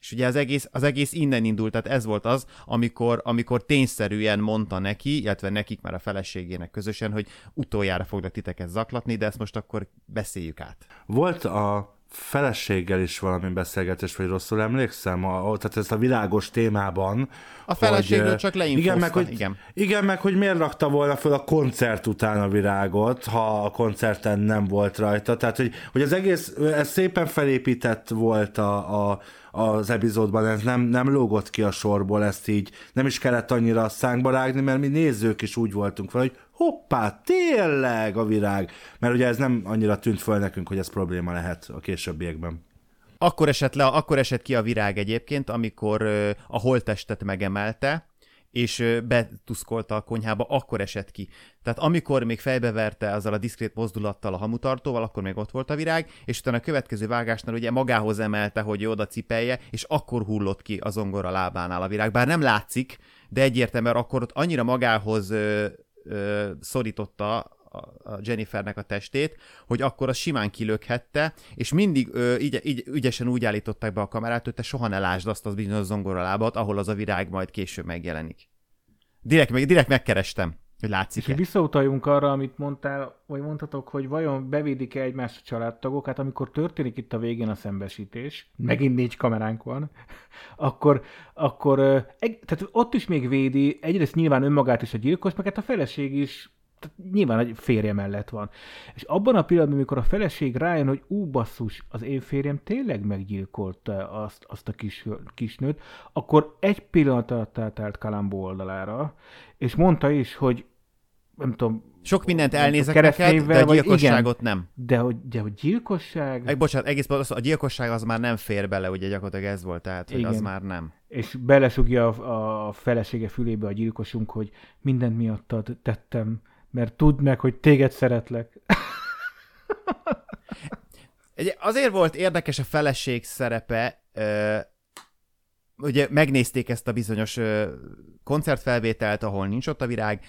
És ugye az egész, az egész innen indult, tehát ez volt az, amikor, amikor tényszerűen mondta neki, illetve nekik már a feleségének közösen, hogy utoljára foglak titeket zaklatni, de ezt most akkor beszéljük át. Volt a feleséggel is valami beszélgetés, vagy rosszul emlékszem, a, tehát ezt a világos témában. A feleségről hogy, csak igen meg, hogy, igen. igen, meg hogy miért rakta volna föl a koncert után a virágot, ha a koncerten nem volt rajta. Tehát, hogy, hogy az egész, ez szépen felépített volt a, a, az epizódban, ez nem, nem lógott ki a sorból, ezt így nem is kellett annyira a szánkba rágni, mert mi nézők is úgy voltunk fel, hogy hoppá, tényleg a virág. Mert ugye ez nem annyira tűnt föl nekünk, hogy ez probléma lehet a későbbiekben. Akkor esett, le, akkor esett ki a virág egyébként, amikor a holttestet megemelte, és betuszkolta a konyhába, akkor esett ki. Tehát amikor még fejbeverte azzal a diszkrét mozdulattal a hamutartóval, akkor még ott volt a virág, és utána a következő vágásnál ugye magához emelte, hogy oda cipelje, és akkor hullott ki a zongora lábánál a virág. Bár nem látszik, de egyértelműen akkor ott annyira magához szorította a a Jennifernek a testét, hogy akkor az simán kilökhette, és mindig ö, így, így, ügyesen úgy állították be a kamerát, hogy te soha ne lásd azt az bizonyos zongoralábat, ahol az a virág majd később megjelenik. Direkt, direkt megkerestem, És látszik hogy visszautaljunk arra, amit mondtál, vagy mondhatok, hogy vajon bevédik-e egymást a családtagok, hát amikor történik itt a végén a szembesítés, megint négy kameránk van, akkor, akkor egy, tehát ott is még védi, egyrészt nyilván önmagát is a gyilkos, meg hát a feleség is tehát nyilván egy férje mellett van. És abban a pillanatban, amikor a feleség rájön, hogy ú, basszus, az én férjem tényleg meggyilkolta azt, azt a kis, kisnőt, akkor egy pillanat alatt átállt Kalambó oldalára, és mondta is, hogy nem tudom, Sok mindent elnézek neked, de a gyilkosságot igen, nem. De hogy, de hogy gyilkosság... Egy, bocsánat, egész pontosan, a gyilkosság az már nem fér bele, ugye gyakorlatilag ez volt, tehát hogy az már nem. És belesugja a, a felesége fülébe a gyilkosunk, hogy mindent miattad tettem, mert tudd meg, hogy téged szeretlek. Azért volt érdekes a feleség szerepe, ugye megnézték ezt a bizonyos koncertfelvételt, ahol nincs ott a virág,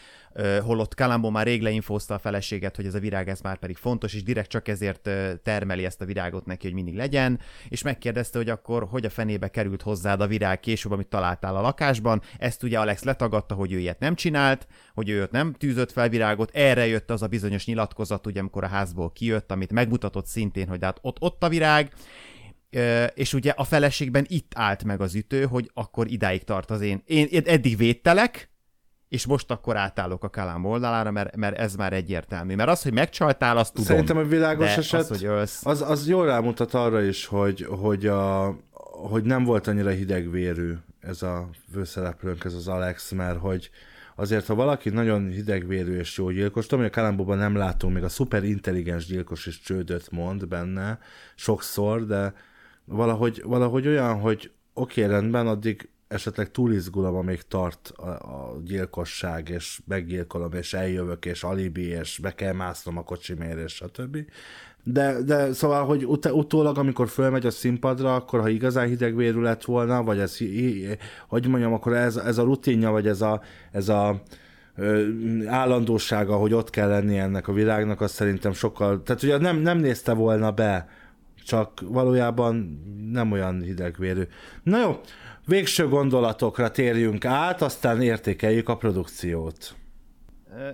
holott Kalambó már rég leinfózta a feleséget, hogy ez a virág ez már pedig fontos, és direkt csak ezért termeli ezt a virágot neki, hogy mindig legyen, és megkérdezte, hogy akkor hogy a fenébe került hozzád a virág később, amit találtál a lakásban. Ezt ugye Alex letagadta, hogy ő ilyet nem csinált, hogy ő ott nem tűzött fel virágot, erre jött az a bizonyos nyilatkozat, ugye amikor a házból kijött, amit megmutatott szintén, hogy hát ott, ott a virág, és ugye a feleségben itt állt meg az ütő, hogy akkor idáig tart az én. Én eddig védtelek, és most akkor átállok a Kalám oldalára, mert, mert ez már egyértelmű. Mert az, hogy megcsaltál, azt tudom. Szerintem a világos eset, az, hogy ölsz... az, az jól rámutat arra is, hogy, hogy, a, hogy nem volt annyira hidegvérű ez a főszereplőnk, ez az Alex, mert hogy azért, ha valaki nagyon hidegvérű és jó gyilkos, tudom, hogy a Kalambóban nem látunk, még a szuper intelligens gyilkos is csődöt mond benne sokszor, de valahogy, valahogy olyan, hogy oké, okay, rendben, addig esetleg túl izgulom, amíg tart a, a gyilkosság, és meggyilkolom, és eljövök, és alibi, és be kell másznom a kocsimér, és stb. De, de szóval, hogy ut- utólag, amikor fölmegy a színpadra, akkor ha igazán hidegvérű lett volna, vagy ez, hogy mondjam, akkor ez, ez a rutinja, vagy ez a, ez a ö, állandósága, hogy ott kell lenni ennek a világnak, az szerintem sokkal, tehát ugye nem, nem nézte volna be, csak valójában nem olyan hidegvérű. Na jó, végső gondolatokra térjünk át, aztán értékeljük a produkciót.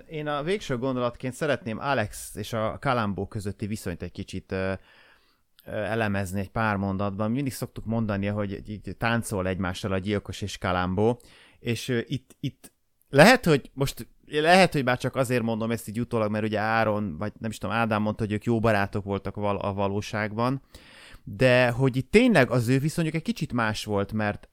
Én a végső gondolatként szeretném Alex és a Kalambó közötti viszonyt egy kicsit elemezni egy pár mondatban. Mindig szoktuk mondani, hogy így táncol egymással a gyilkos és Kalambó, és itt, itt lehet, hogy most lehet, hogy már csak azért mondom ezt így utólag, mert ugye Áron, vagy nem is tudom, Ádám mondta, hogy ők jó barátok voltak a valóságban, de hogy itt tényleg az ő viszonyuk egy kicsit más volt, mert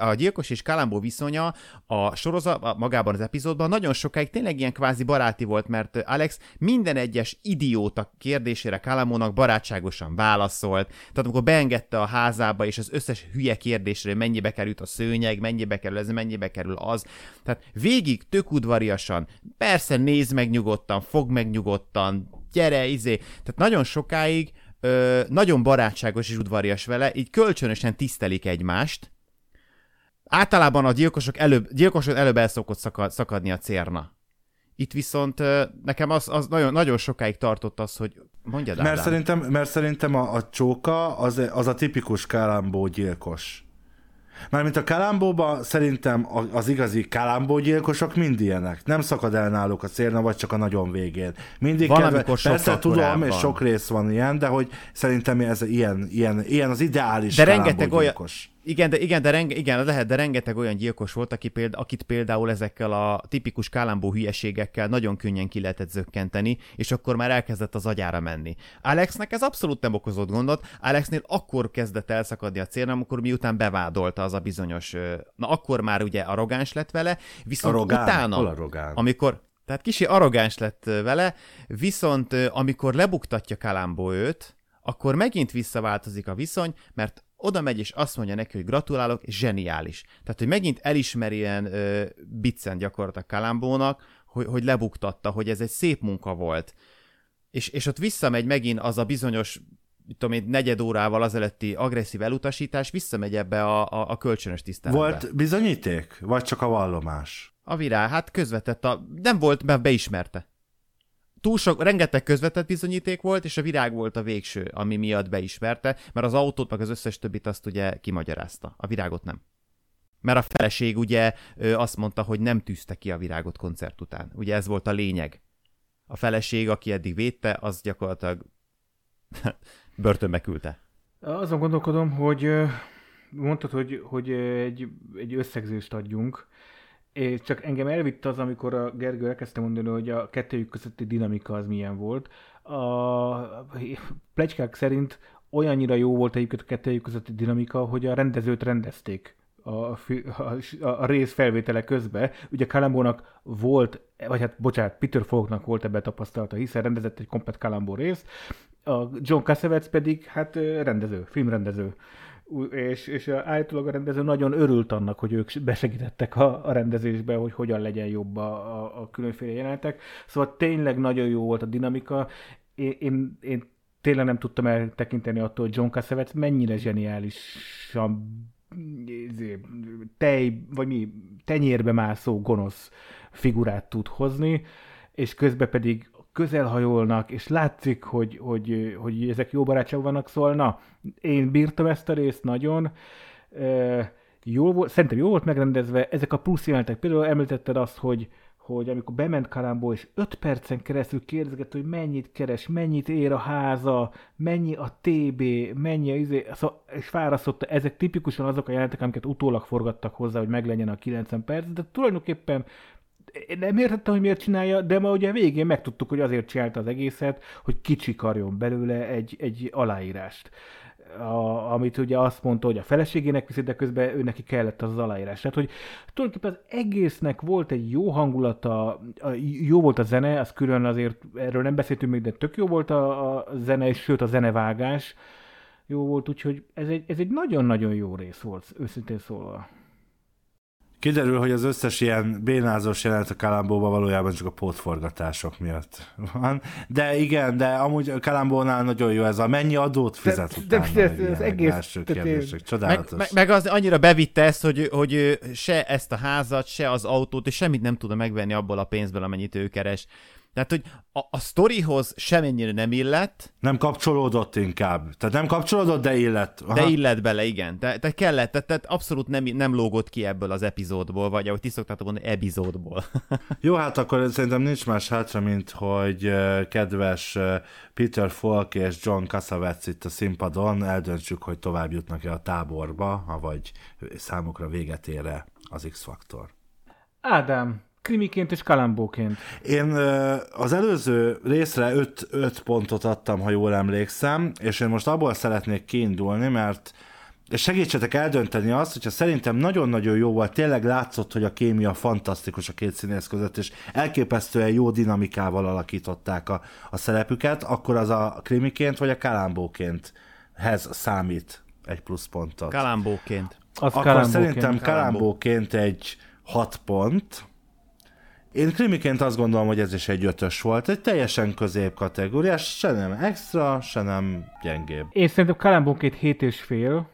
a gyilkos és Kalambó viszonya a sorozat, magában az epizódban nagyon sokáig tényleg ilyen kvázi baráti volt, mert Alex minden egyes idióta kérdésére Kalambónak barátságosan válaszolt, tehát amikor beengedte a házába, és az összes hülye kérdésre mennyibe került a szőnyeg, mennyibe kerül ez, mennyibe kerül az, tehát végig tök udvariasan, persze nézd meg nyugodtan, fog meg nyugodtan, gyere, izé, tehát nagyon sokáig ö, nagyon barátságos és udvarias vele, így kölcsönösen tisztelik egymást. Általában a gyilkosok előbb, gyilkosok előbb el szokott szakad, szakadni a cérna. Itt viszont ö, nekem az, az nagyon, nagyon sokáig tartott az, hogy mondjad Mert szerintem, mert szerintem a, a csóka az, az a tipikus Kálambó gyilkos. Mármint a Kalambóban szerintem az igazi Kalambó gyilkosok mind ilyenek. Nem szakad el náluk a célna, vagy csak a nagyon végén. Mindig van, kedve... Persze tudom, és sok rész van ilyen, de hogy szerintem ez ilyen, ilyen, ilyen az ideális de rengeteg olyan, igen, de, igen, de renge, igen, lehet, de rengeteg olyan gyilkos volt, aki példa, akit például ezekkel a tipikus kálámbó hülyeségekkel nagyon könnyen ki lehetett zökkenteni, és akkor már elkezdett az agyára menni. Alexnek ez abszolút nem okozott gondot, Alexnél akkor kezdett elszakadni a cél, amikor miután bevádolta az a bizonyos, na akkor már ugye arrogáns lett vele, viszont arrogán? utána, arrogán? amikor, tehát kicsi arrogáns lett vele, viszont amikor lebuktatja Kalambó őt, akkor megint visszaváltozik a viszony, mert oda megy és azt mondja neki, hogy gratulálok, zseniális. Tehát, hogy megint elismeri ilyen ö, biccen gyakorlatilag Kalambónak, hogy, hogy lebuktatta, hogy ez egy szép munka volt. És, és ott visszamegy megint az a bizonyos mit tudom én, negyed órával azelőtti agresszív elutasítás, visszamegy ebbe a, a, a kölcsönös tiszteletbe. Volt bizonyíték? Vagy csak a vallomás? A virág, hát közvetett a... Nem volt, mert beismerte túl sok, rengeteg közvetett bizonyíték volt, és a virág volt a végső, ami miatt beismerte, mert az autót meg az összes többit azt ugye kimagyarázta. A virágot nem. Mert a feleség ugye azt mondta, hogy nem tűzte ki a virágot koncert után. Ugye ez volt a lényeg. A feleség, aki eddig védte, az gyakorlatilag börtönbe küldte. Azon gondolkodom, hogy mondtad, hogy, hogy egy, egy összegzést adjunk, és csak engem elvitt az, amikor a Gergő elkezdte mondani, hogy a kettőjük közötti dinamika az milyen volt. A plegykák szerint olyannyira jó volt egyébként a kettőjük közötti dinamika, hogy a rendezőt rendezték a, a, a rész felvétele közben. Ugye Kalambónak volt, vagy hát bocsánat, Peter Falknak volt ebben tapasztalata, hiszen rendezett egy komplet Kalambó részt, a John Cassavetes pedig hát rendező, filmrendező és, és állítólag a rendező nagyon örült annak, hogy ők besegítettek a, a rendezésbe, hogy hogyan legyen jobb a, a, a különféle jelenetek. Szóval tényleg nagyon jó volt a dinamika. Én, én, én tényleg nem tudtam eltekinteni attól, hogy John Cassavetes mennyire zseniálisan izé, tej, vagy mi, tenyérbe mászó gonosz figurát tud hozni, és közben pedig közelhajolnak, és látszik, hogy, hogy, hogy ezek jó barátságok vannak, szóval na, én bírtam ezt a részt nagyon, jó volt, szerintem jó volt megrendezve, ezek a plusz jelentek, például említetted azt, hogy, hogy amikor bement Kalambó, és 5 percen keresztül kérdezett, hogy mennyit keres, mennyit ér a háza, mennyi a TB, mennyi a izé, szóval, és fárasztotta, ezek tipikusan azok a jelentek, amiket utólag forgattak hozzá, hogy meglegyen a 90 perc, de tulajdonképpen én nem értettem, hogy miért csinálja, de ma ugye végén megtudtuk, hogy azért csinálta az egészet, hogy kicsikarjon belőle egy, egy aláírást. A, amit ugye azt mondta, hogy a feleségének viszi, de közben ő neki kellett az, az aláírás. Tehát, hogy tulajdonképpen az egésznek volt egy jó hangulata, jó volt a zene, az külön azért, erről nem beszéltünk még, de tök jó volt a, a zene, és sőt a zenevágás jó volt, úgyhogy ez egy, ez egy nagyon-nagyon jó rész volt, őszintén szólva. Kiderül, hogy az összes ilyen bénázós jelenet a Kalambóban valójában csak a pótforgatások miatt van. De igen, de amúgy a Kalambónál nagyon jó ez a mennyi adót fizet de, utána. De, de, ez egész... Első kérdések, csodálatos. Meg, meg, meg, az annyira bevitte ezt, hogy, hogy se ezt a házat, se az autót, és semmit nem tudna megvenni abból a pénzből, amennyit ő keres. Tehát, hogy a, a sztorihoz semennyire nem illett. Nem kapcsolódott inkább. Tehát nem kapcsolódott, de illett. Aha. De illett bele, igen. Te, te kellett, tehát, tehát abszolút nem, nem lógott ki ebből az epizódból, vagy ahogy ti szoktátok mondani, epizódból. Jó, hát akkor szerintem nincs más hátra, mint hogy kedves Peter Falk és John Cassavetes itt a színpadon eldöntsük, hogy tovább jutnak-e a táborba, vagy számukra véget ér az X-faktor. Ádám, krimiként és kalambóként. Én az előző részre 5 pontot adtam, ha jól emlékszem, és én most abból szeretnék kiindulni, mert segítsetek eldönteni azt, hogyha szerintem nagyon-nagyon jó volt, tényleg látszott, hogy a kémia fantasztikus a két színész között, és elképesztően jó dinamikával alakították a, a szerepüket, akkor az a krimiként vagy a kalambóként hez számít egy plusz pontot. Kalambóként. Az akkor kalambóként. szerintem kalambóként egy hat pont, én krimiként azt gondolom, hogy ez is egy ötös volt, egy teljesen közép kategóriás, se nem extra, se nem gyengébb. Én szerintem Kalambónként hét és fél,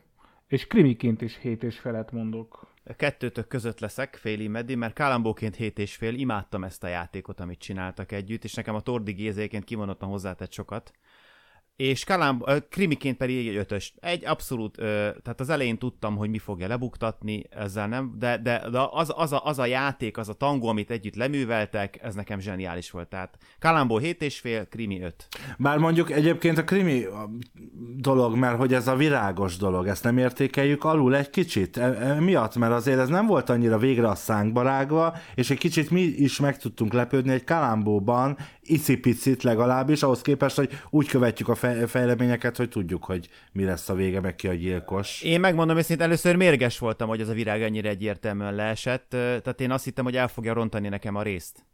és krimiként is hét és felet mondok. A kettőtök között leszek, féli meddi, mert Kalambóként hét és fél, imádtam ezt a játékot, amit csináltak együtt, és nekem a Tordi Gézéként kimondottan hozzátett sokat és Kalám, krimiként pedig egy ötös. Egy abszolút, tehát az elején tudtam, hogy mi fogja lebuktatni, ezzel nem, de, de, de az, az, a, az a játék, az a tangó, amit együtt leműveltek, ez nekem zseniális volt. Tehát Kalambó 7 és fél, krimi 5. Bár mondjuk egyébként a krimi dolog, mert hogy ez a virágos dolog, ezt nem értékeljük alul egy kicsit. E, e, miatt, mert azért ez nem volt annyira végre a szánkba és egy kicsit mi is meg tudtunk lepődni egy Kalambóban, icipicit legalábbis, ahhoz képest, hogy úgy követjük a fejleményeket, hogy tudjuk, hogy mi lesz a vége, meg ki a gyilkos. Én megmondom őszintén, először mérges voltam, hogy ez a virág ennyire egyértelműen leesett, tehát én azt hittem, hogy el fogja rontani nekem a részt.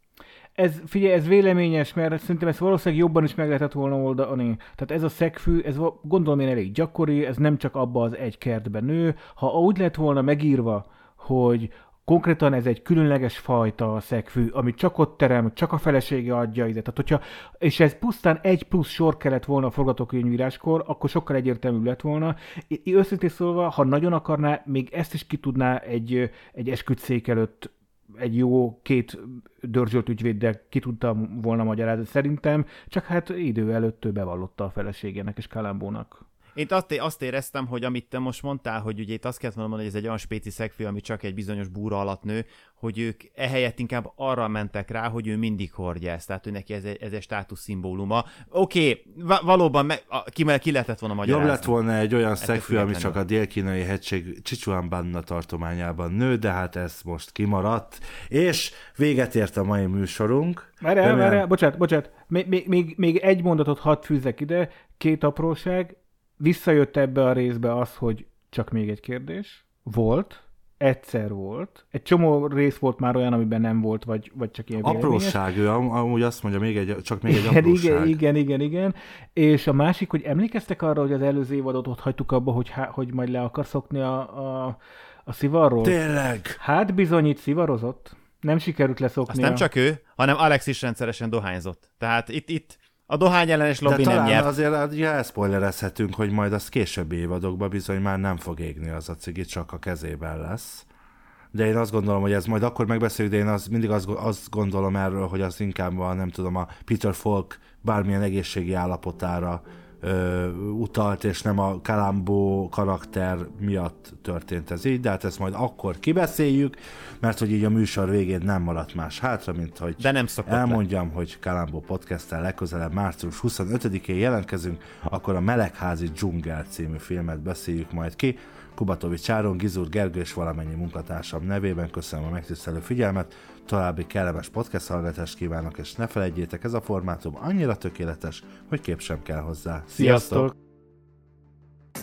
Ez, figyelj, ez véleményes, mert szerintem ezt valószínűleg jobban is meg lehetett volna oldani. Tehát ez a szegfű, ez gondolom én elég gyakori, ez nem csak abba az egy kertben nő. Ha úgy lett volna megírva, hogy Konkrétan ez egy különleges fajta szegfű, amit csak ott terem, csak a felesége adja ide. Tehát, hogyha, és ez pusztán egy plusz sor kellett volna a forgatókönyvíráskor, akkor sokkal egyértelműbb lett volna. Őszintén szólva, ha nagyon akarná, még ezt is ki tudná egy, egy esküdszék előtt egy jó két dörzsölt ügyvéddel ki tudtam volna magyarázni szerintem, csak hát idő előtt ő bevallotta a feleségének és Kalambónak. Én azt, azt éreztem, hogy amit te most mondtál, hogy ugye itt azt kellett mondani, hogy ez egy olyan spéci szegfő, ami csak egy bizonyos búra alatt nő, hogy ők ehelyett inkább arra mentek rá, hogy ő mindig hordja ezt, tehát ő neki ez egy, ez egy státusz szimbóluma. Oké, okay, valóban me, ki, ki lehetett volna magyarázni. Jobb lett volna egy olyan szegfő, ami csak a dél-kínai hegység Csicsuanbanna tartományában nő, de hát ez most kimaradt. És véget ért a mai műsorunk. Várjál, várjál, bocsánat, bocsánat. Még, még, még, egy mondatot hadd fűzek ide, két apróság visszajött ebbe a részbe az, hogy csak még egy kérdés. Volt, egyszer volt. Egy csomó rész volt már olyan, amiben nem volt, vagy, vagy csak ilyen véleményes. Apróság, ő am- amúgy azt mondja, még egy, csak még egy Igen, apróság. igen, igen, igen, igen. És a másik, hogy emlékeztek arra, hogy az előző évadot ott hagytuk abba, hogy, há- hogy majd le akar szokni a, a, a szivarról? Tényleg? Hát bizony itt szivarozott. Nem sikerült leszokni. Azt nem csak ő, hanem Alex is rendszeresen dohányzott. Tehát itt, itt a dohány ellenes De lobby nem talán nyert. azért ugye elszpoilerezhetünk, hogy majd az későbbi évadokban bizony már nem fog égni az a cigi, csak a kezében lesz. De én azt gondolom, hogy ez majd akkor megbeszéljük, de én az, mindig azt, azt gondolom erről, hogy az inkább a, nem tudom, a Peter Falk bármilyen egészségi állapotára ö, utalt, és nem a Kalambó karakter miatt történt ez így, de hát ezt majd akkor kibeszéljük, mert hogy így a műsor végén nem maradt más hátra, mint hogy De nem szokott le. elmondjam, hogy Kalambó podcast legközelebb március 25-én jelentkezünk, akkor a Melegházi dzsungel című filmet beszéljük majd ki. Kubatovics Áron, Gizur Gergő és valamennyi munkatársam nevében köszönöm a megtisztelő figyelmet, további kellemes podcast hallgatást kívánok, és ne felejtjétek, ez a formátum annyira tökéletes, hogy kép sem kell hozzá. Sziasztok!